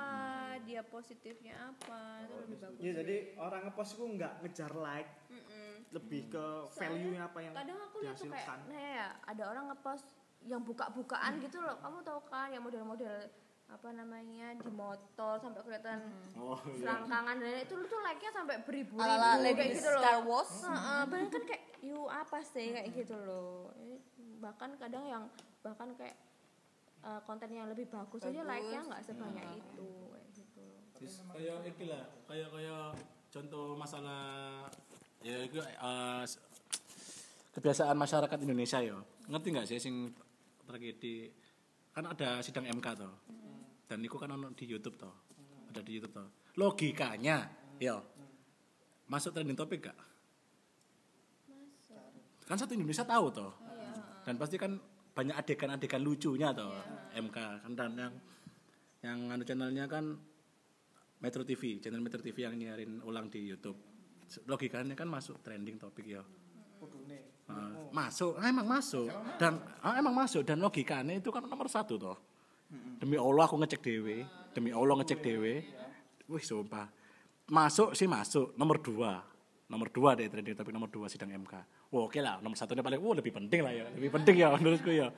dia positifnya apa itu lebih bagus. Ya jadi orang ngepost itu nggak ngejar like Mm-mm. lebih ke value nya apa yang kadang aku lihat tuh kayak dihasilkan. nah ya ada orang ngepost yang buka-bukaan gitu loh. Kamu tahu kan yang model-model apa namanya di motor sampai kelihatan Oh, selangkangan dan itu tuh like-nya sampai beribu-ribu kayak gitu loh. Star Wars. Heeh, bahkan kan kayak you apa sih? kayak gitu loh. Ini bahkan kadang yang bahkan kayak eh, konten yang lebih bagus, aja Bagus. like-nya nggak sebanyak itu kayak gitu. Kayak lah kayak kayak contoh masalah ya itu eh, s- kebiasaan masyarakat Indonesia ya ngerti nggak sih sing tragedi? Kan ada sidang MK toh dan itu kan ono di YouTube toh. Ada di YouTube toh. Logikanya ya masuk trending topik gak? Kan satu Indonesia tahu toh. Dan pasti kan banyak adegan-adegan lucunya toh. MK kan dan yang yang anu channelnya kan Metro TV channel Metro TV yang nyiarin ulang di YouTube. Logikanya kan masuk trending topik ya Ah, masuk. Ah, emang masuk. Dan ah, emang masuk. Dan logikanya itu kan nomor satu toh demi Allah aku ngecek dewe demi Allah ngecek dewe wih sumpah. Masuk sih masuk. Nomor dua. Nomor dua deh trending topik nomor dua sidang MK Wah, oke lah. Nomor satunya paling wah lebih penting lah ya. Lebih penting ya menurutku ya.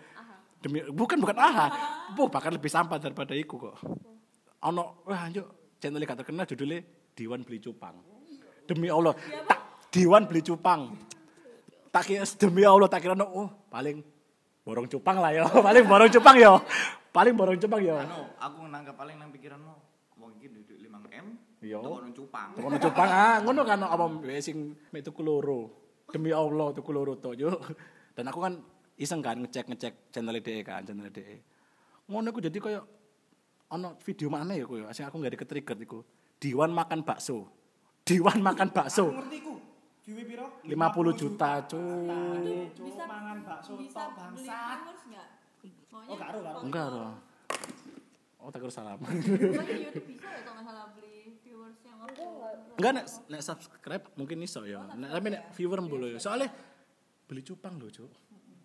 Demi bukan bukan aha. Bu bahkan lebih sampah daripada iku kok. Ono wah yuk channel kata terkenal judulnya Diwan Beli Cupang. Demi Allah. Tak Diwan beli cupang. Tak kira demi Allah tak kira oh paling borong cupang lah ya. [LAUGHS] Paling borong cupang ya. Paling borong cupang ya. Anu, aku nangkep paling nang pikiranmu. Wong iki duduk 5M. Iya. Tukono cupang. Tukang cupang ah, ngono kan apa sing mek tuku loro. Demi Allah tuku loro to yo. Dan aku kan iseng kan ngecek-ngecek channel DE kan, channel DE. Ngono aku jadi kayak ono video mana ya koyo, sing aku nggak ketrigger iku. Diwan makan bakso. Diwan makan bakso. ngerti ku duwe piro 50 juta, cuy. Bisa- mangan bakso tok bangsat? Maunya Oh, karo, karo. Enggak loh. Oh, tak kira salah. Pokoknya YouTube bisa ya kalau nggak salah beli viewers yang waktu Enggak nek, nek subscribe mungkin iso ya. Nek, tapi nek viewer mbolo ya. Soalnya beli cupang loh, Cuk.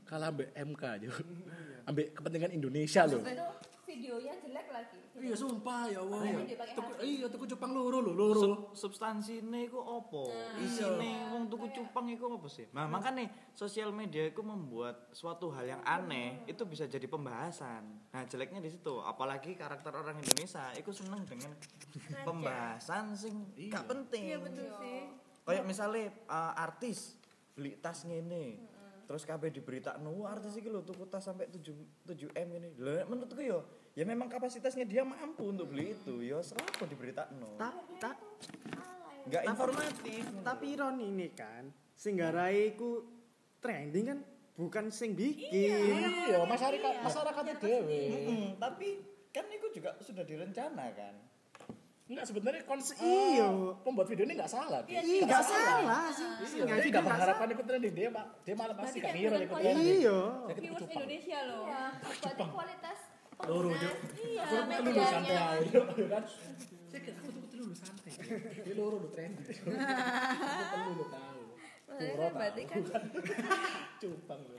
Kalah ambek MK, Cuk. Ambek kepentingan Indonesia loh. Itu videonya jelek lagi Iya sumpah ya Allah. Pakai Tuku, iya tuku cupang loro lho, loro. Sub- substansine iku opo? Nah. Isine wong tuku cupang iku apa sih? Nah, makanya sosial media itu membuat suatu hal yang aneh itu bisa jadi pembahasan. Nah, jeleknya di situ, apalagi karakter orang Indonesia iku seneng dengan pembahasan sing gak penting. iya betul sih Kayak misalnya uh, artis beli tas ngene. Terus kabeh diberitakno, artis iki lho tuku tas sampai 7 7 M ini. Lah menurutku yo, ya memang kapasitasnya dia mampu untuk beli itu. Yo selalu diberitakno. tak Enggak informatif. tapi ironi ini kan sing garai ku trending kan bukan sing bikin Iya, masyarakat masyarakat dhewe. Mm, tapi kan itu juga sudah direncana kan. Enggak sebenarnya konsep Iya. pembuat video ini enggak salah. Dia. Iya, nggak salah sih. Iya, dia enggak mengharapkan ikut trending dia, Pak. Dia malah pasti gak ngira ikut trending. Iya. viewers Indonesia loh. ya berarti kualitas Loro, Cuk. iya Aku dulu santai aja, kan. Saya kira aku tuku dulu santai. Ini loro lu trending. Aku perlu lu tahu. Kan berarti [LAUGHS] kan Cupang lu.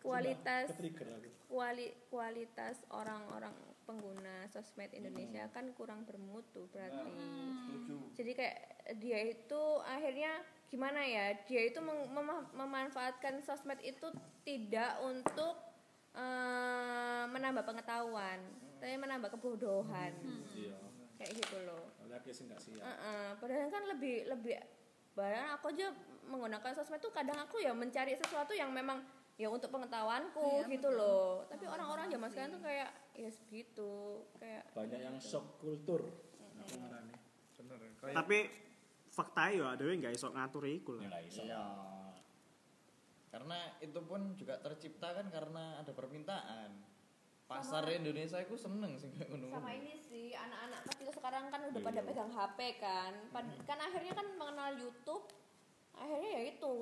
kualitas kuali, kualitas orang-orang pengguna sosmed Indonesia kan kurang bermutu berarti. Jadi kayak dia itu akhirnya gimana ya? Dia itu mema- memanfaatkan sosmed itu tidak untuk eh, menambah pengetahuan, tapi menambah kebodohan. Iya. Kayak gitu loh. Siap. Heeh, padahal kan lebih lebih bahkan aku aja menggunakan sosmed tuh kadang aku ya mencari sesuatu yang memang ya untuk pengetahuanku gitu loh. Tapi orang-orang zaman sekarang tuh kayak ya segitu, kayak Banyak yang shock kultur. Ngarani. Tapi fakta yo dhewe nggak iso ngatur iku Ya lah. iso. Iya. Karena itu pun juga tercipta kan karena ada permintaan. Pasar Indonesia itu seneng sih kayak ngono. sama ini sih anak-anak kecil sekarang kan udah pada pegang HP kan. Pad- kan akhirnya kan mengenal YouTube akhirnya ya itu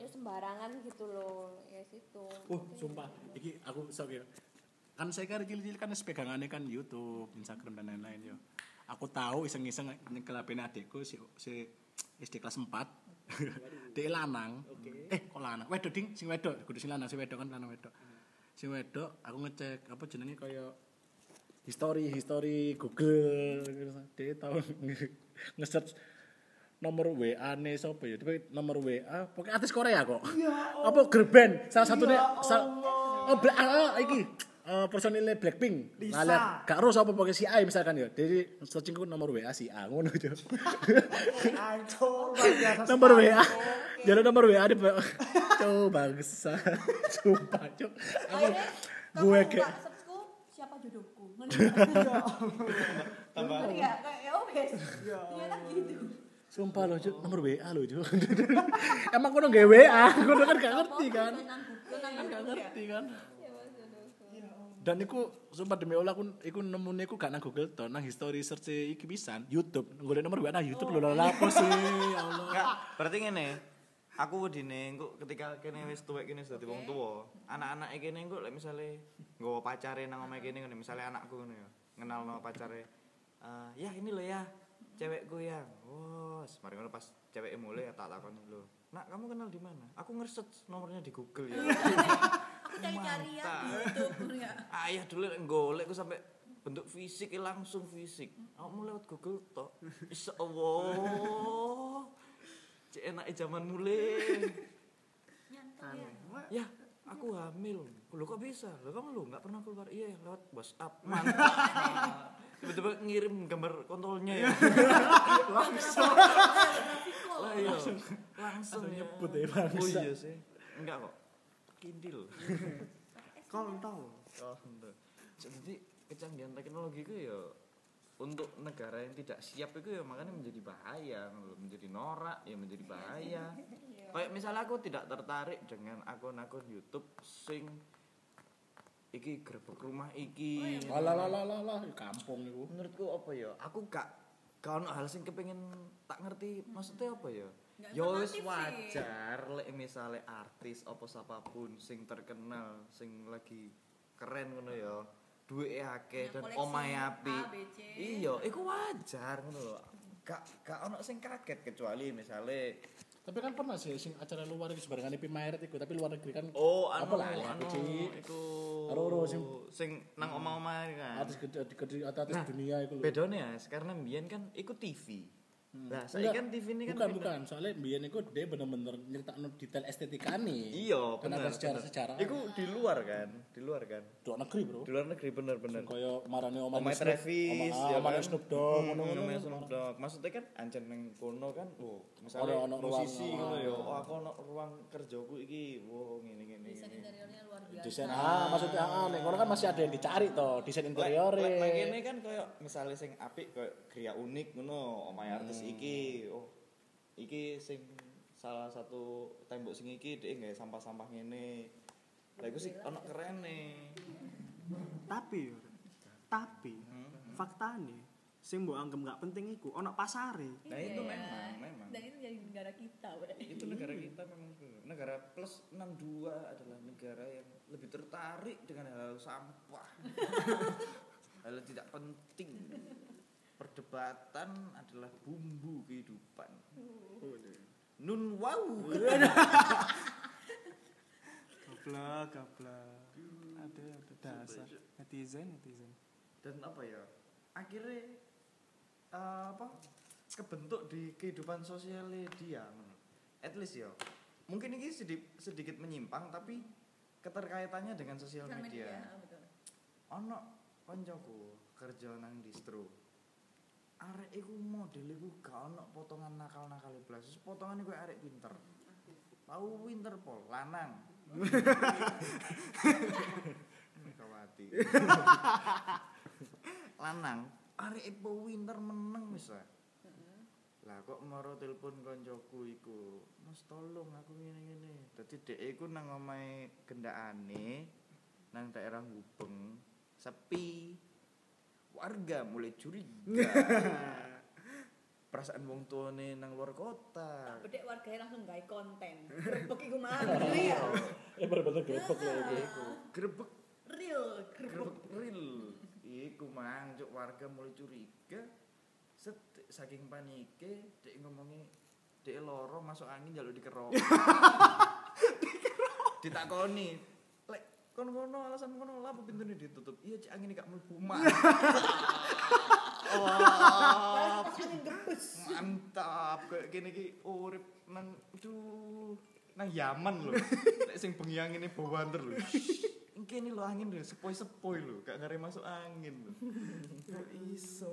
ya sembarangan gitu loh ya situ Uh, sumpah. Iki aku sok ya. Kan saya kan cilik-cilik kan pegangannya kan YouTube, Instagram dan lain-lain yo. Aku tahu iseng-iseng nyekel HP adikku si si SD kelas 4. [LAUGHS] Dia lanang. Eh, kok lanang? Wedok ding, sing wedok, kudu sing lanang, sing wedok kan lanang wedok. Sing wedok aku ngecek apa jenenge kaya history history Google dia tahu nge-search nomor WA nih sapa ya? Tapi nomor WA pokoknya artis Korea kok. [LAUGHS] Apa girl band? Salah satunya sal- oh Black ah, iki. Eh, personilnya Blackpink. Lisa. Nah, gak harus apa pakai si A misalkan ya. Jadi searching ku nomor WA si A ngono [LAUGHS] biasa nomor WA jadi nomor WA di coba [LAUGHS] bangsa. Sumpah cuk. Aku gue kayak Searchku siapa jodohku. Tambah. Iya, kayak ya wes. Ternyata gitu. Sumpah loh, nomor WA loh, Cuk. [LAUGHS] Emang kono gak WA, kono kan gak ngerti kan. Nang nang Gak ngerti kan. Dan iku sumpah demi Allah aku iku nemune iku gak nang Google to, nang history search iki pisan YouTube. Golek nomor WA nang YouTube lho lho apa sih ya Allah. Enggak, berarti ngene. Aku wedine engko ketika kene wis tuwek kene dadi wong tuwa. Anak-anak kene engko lek misale nggawa pacare nang omahe kene ngene, misale anakku ngono ya. Ngenalno pacare. Eh, ya ini loh ya, cewekku ya. Wos, mari ngono pas ceweke mulai tak takoni lho. Nak, kamu kenal di mana? Aku nge-search nomornya di Google ya. Aku cari-cari ya di YouTube ya. Ayah dulu lek golek ku sampai bentuk fisik langsung fisik. Kamu lewat Google tok. Insya Allah. Cek enak zaman mulai. Ya, aku hamil lo kok bisa lo kamu lo nggak pernah keluar iya lewat WhatsApp mantap [LAUGHS] tiba-tiba ngirim gambar kontolnya ya. [LAUGHS] Langsung. Lah iya. Langsung. Ya. nyebut ya, bangsa. oh iya sih. Enggak kok. Kindil. [LAUGHS] Kontol. Kontol jadi kecanggihan teknologi itu ya untuk negara yang tidak siap itu ya makanya menjadi bahaya. Menjadi norak ya menjadi bahaya. Kayak misalnya aku tidak tertarik dengan akun-akun YouTube sing iki gerbek rumah iki. Alah lah lah lah lah kampung itu. menurutku apa ya? Aku gak gak ono hal sing kepengen tak ngerti. Maksudnya apa ya? Nggak ya wis wajar lek misalnya artis apa siapa pun sing terkenal sing lagi keren ngono ya duwe akeh dan omahe apik. Iya iku wajar ngono lho. Gak gak ono sing kaget kecuali misalnya Tapi kan pernah sih sing acara luar iki sebarengan IP Maret iku, tapi luar negeri kan oh anu Apa lah, anu iku Aro-aro sing- sing nang omah-omah kan. Atas gede atas Nah, dunia iku lho. bedone ya karena mbiyen kan iku TV Nah, saya Enggak, kan TV ini kan bukan beda. bukan soalnya biyen iku dia bener-bener nyeritakno detail estetikane Iya, kan bener. sejarah-sejarah Iku di luar kan, di luar kan. di luar negeri bro Di luar negeri bener-bener. kaya marane omah Omah Travis, ya ya kan kan? Snoop Dogg Hmm, ngono-ngono Snoop Dogg. Maksudnya kan ancen nang kono kan, oh, misalnya ono ruang- musisi ngono ya, oh aku ono ruang kerjaku iki, wow ngene ngene Desain interiornya luar biasa. desain ah maksudnya ah nek ngono kan masih ada yang dicari toh desain interior Lek lek kene kan koyo misalnya sing apik koyo gria unik ngono, omahe artis Hmm. iki. Oh, iki sing salah satu tembok sing iki dhek nggawe sampah-sampah ngene. Lah iku sih ono kerene. tapi yo, tapi faktane sing mbok anggap nggak penting iku ono pasare Nah itu memang, memang. Dan itu jadi negara kita, Bre. Itu negara kita memang. Negara plus 62 adalah negara yang lebih tertarik dengan hal sampah. [LAUGHS] hal yang tidak penting. Perdebatan adalah bumbu kehidupan. Nun wow. goblok goblok ada ada dasar netizen netizen Dan apa ya? Akhirnya eh, apa? kebentuk di kehidupan sosial dia. At least ya. Mungkin ini sedikit, sedikit menyimpang tapi keterkaitannya dengan sosial media. media, betul. ono koncoku kerja nang distro arek iku model iku gak ono potongan nakal-nakal blas. Potongan iku arek pinter. Tahu pinter pol lanang. [LAUGHS] Megawati [LAUGHS] lanang. Arek ipo winter meneng wis ah. lah kok maro telepon koncoku iku Mas tolong aku ngene-ngene. Dadi dhek iku nang omahe gendakane nang daerah Gubeng sepi warga mulai curiga. [LAUGHS] Perasaan wong tuane nang luar kota. Bedek warganya langsung gawe konten. [LAUGHS] Grebek iku mah real. eh bener-bener grebek lho iku. Grebek. Real, grebek. grebek real. Iku mang cuk warga mulai curiga. Set saking panike dek ngomongnya dek loro masuk angin jalur [LAUGHS] dikerok. Ditakoni. lek kon kono alasan kono lah apa pintune ditutup? Iya cik angin gak mlebu Wah, [LAUGHS] mantap kayak gini ki urip nang aduh nang Yaman lho. [LAUGHS] Nek sing bengi angine bawanter lho Kene lho angin lho sepoi-sepoi lho gak ngare masuk angin lho. Kok iso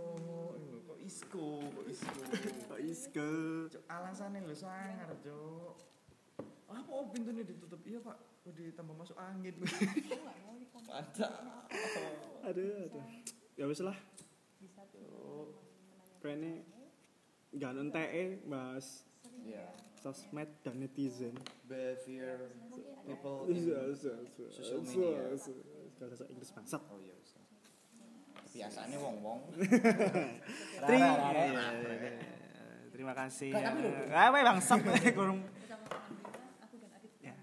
kok isko kok isko. Kok iske Cuk, alasannya lho sangar cuk apa oh, pintunya ditutup? Iya pak. Udah ditambah masuk angin. Mantap aduh aduh ya wis lah. Kayaknya gak nenteke bahas ya sosmed dan netizen. Behavior people in Iya, iya, iya. Social Iya, media. iya. Segala bahasa Inggris bangsat. Oh iya bisa. Kebiasaannya wong wong [LAUGHS] Terima Terima kasih. Ah, weh bangsat kurung. [LAUGHS] Bersama Alhamdulillah, aku dan Adit. Ya.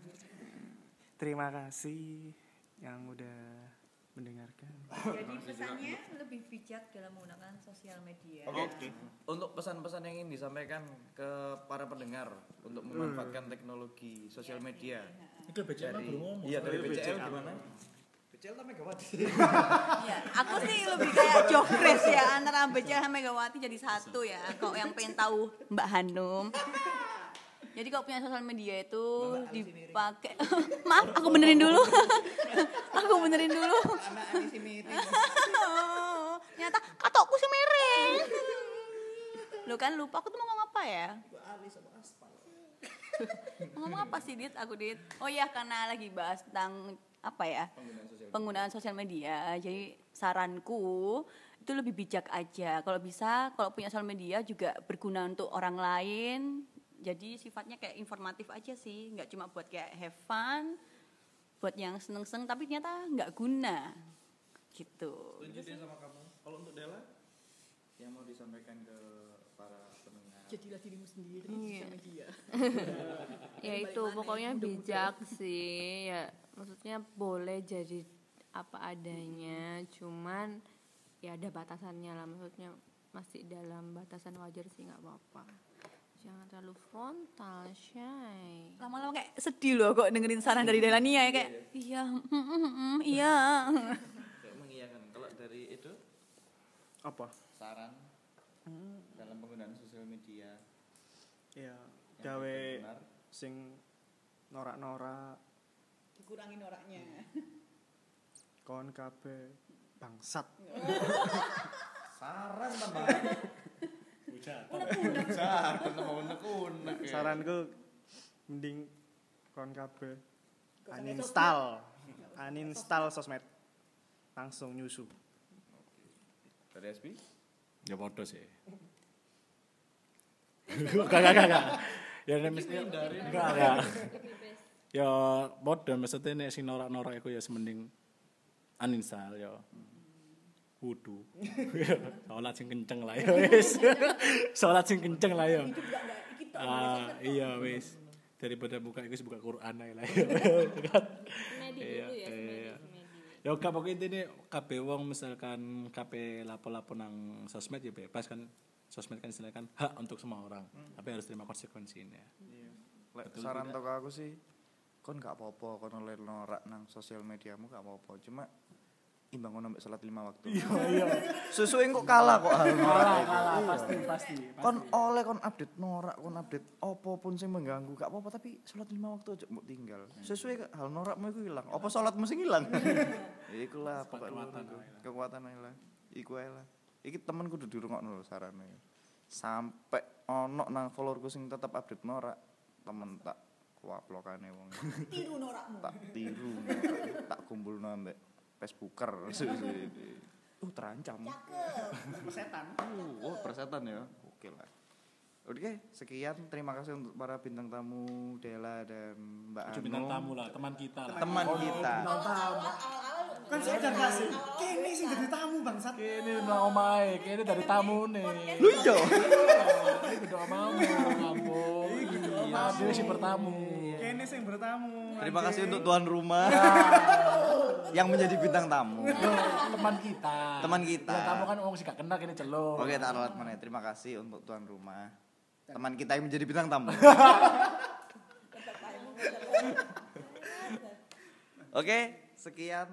Terima kasih yang udah mendengarkan. Jadi pesannya lebih bijak dalam menggunakan sosial media. Oke. Untuk pesan-pesan yang ingin disampaikan ke para pendengar untuk memanfaatkan teknologi sosial media. itu BCL Dari, belum ngomong iya dari BCL gimana? BCL tak Megawati. [LAUGHS] Ya, aku sih lebih kayak jokres ya antara BCL sama Megawati jadi satu ya. Kok yang pengen tahu Mbak Hanum. Jadi kalau punya sosial media itu dipakai [LAUGHS] Maaf, aku benerin dulu. [LAUGHS] aku benerin dulu. [LAUGHS] Nyata katokku sih miring. Lo kan lupa aku tuh mau ngomong apa ya? Mau ngomong apa sih Dit? Aku Dit. Oh iya karena lagi bahas tentang apa ya? Penggunaan sosial media. Jadi saranku itu lebih bijak aja. Kalau bisa kalau punya sosial media juga berguna untuk orang lain. Jadi sifatnya kayak informatif aja sih, nggak cuma buat kayak have fun, buat yang seneng-seneng tapi ternyata nggak guna. Gitu. Setuju deh sama kamu. Kalau untuk Dela yang mau disampaikan ke para pendengar. Jadilah dirimu sendiri Iya. media. [LAUGHS] ya itu pokoknya bijak [LAUGHS] sih ya maksudnya boleh jadi apa adanya cuman ya ada batasannya lah maksudnya masih dalam batasan wajar sih nggak apa-apa jangan terlalu frontal shy lama-lama kayak sedih loh kok dengerin saran dari Delania ya kayak iya mm, mm, mm, iya Kayak mengiyakan. Kalau dari itu Apa? saran dalam penggunaan sosial media Ya, gawe sing norak-norak dikurangin noraknya kon kabeh bangsat. [LAUGHS] Saran tambah. Unek-unek. ya. Saranku mending kon kabeh uninstall. Uninstall sosmed. Langsung nyusu. Dari SB? Ya podo sih. Gak gak gak. Ya mesti enggak enggak. Ya podo maksudnya nek sing norak-norak iku ya semending uninstall ya. Wudu. [LAUGHS] Salat sing kenceng lah ya wis. [LAUGHS] Salat sing kenceng lah ya. Ah iya wis. Daripada buka iku buka Quran ae lah ya. [LAUGHS] Kan? Medi Iya, dulu ya iya. medi Ya pokoknya intinya kabeh wong misalkan kabeh lapo-lapo nang sosmed ya bebas kan sosmed kan istilahnya kan hak untuk semua orang tapi harus terima konsekuensinya Lek saran toko aku sih kon gak apa-apa kon oleh norak nang sosial mediamu gak apa-apa cuma imbang kon ambek salat lima waktu. Iya [LAUGHS] iya. Sesuai kok kalah kok. Norak kalah pasti pasti kon oleh kon update norak kon update. Apa pun sing mengganggu gak apa-apa tapi salat lima waktu aja mbok tinggal. Sesuai ke hal norakmu iku hilang apa salatmu sing hilang [LAUGHS] iku lah pokoknya Kekuatan kekuatan lah. Iku ae lah. Iki temen kudu dirungokno lho sarane. Sampai ono nang followerku sing tetep update norak temen tak kuaplokane wong. Tiru norakmu. Tak tiru [LAUGHS] tak kumpul ambek Facebooker [LAUGHS] uh terancam. Setan. uh oh persetan ya? Oke lah. Oke, sekian. Terima kasih untuk para bintang tamu Dela dan Mbak Anu. bintang tamu lah teman kita lah. Teman kita. Kan saya udah kasih. Kene sing jadi tamu bangsat. ini nang omae ini dari tamu nih. Lu iya. ini beda omamu kampung iya dia si bertamu. Kene sing bertamu. Terima kasih untuk tuan rumah yang menjadi bintang tamu. Teman kita Teman kita. Ya, tamu kan orang sih gak kenal kini celok Oke, tak ralat mana. Terima kasih untuk tuan rumah. Teman kita yang menjadi bintang tamu. [LAUGHS] Oke, sekian.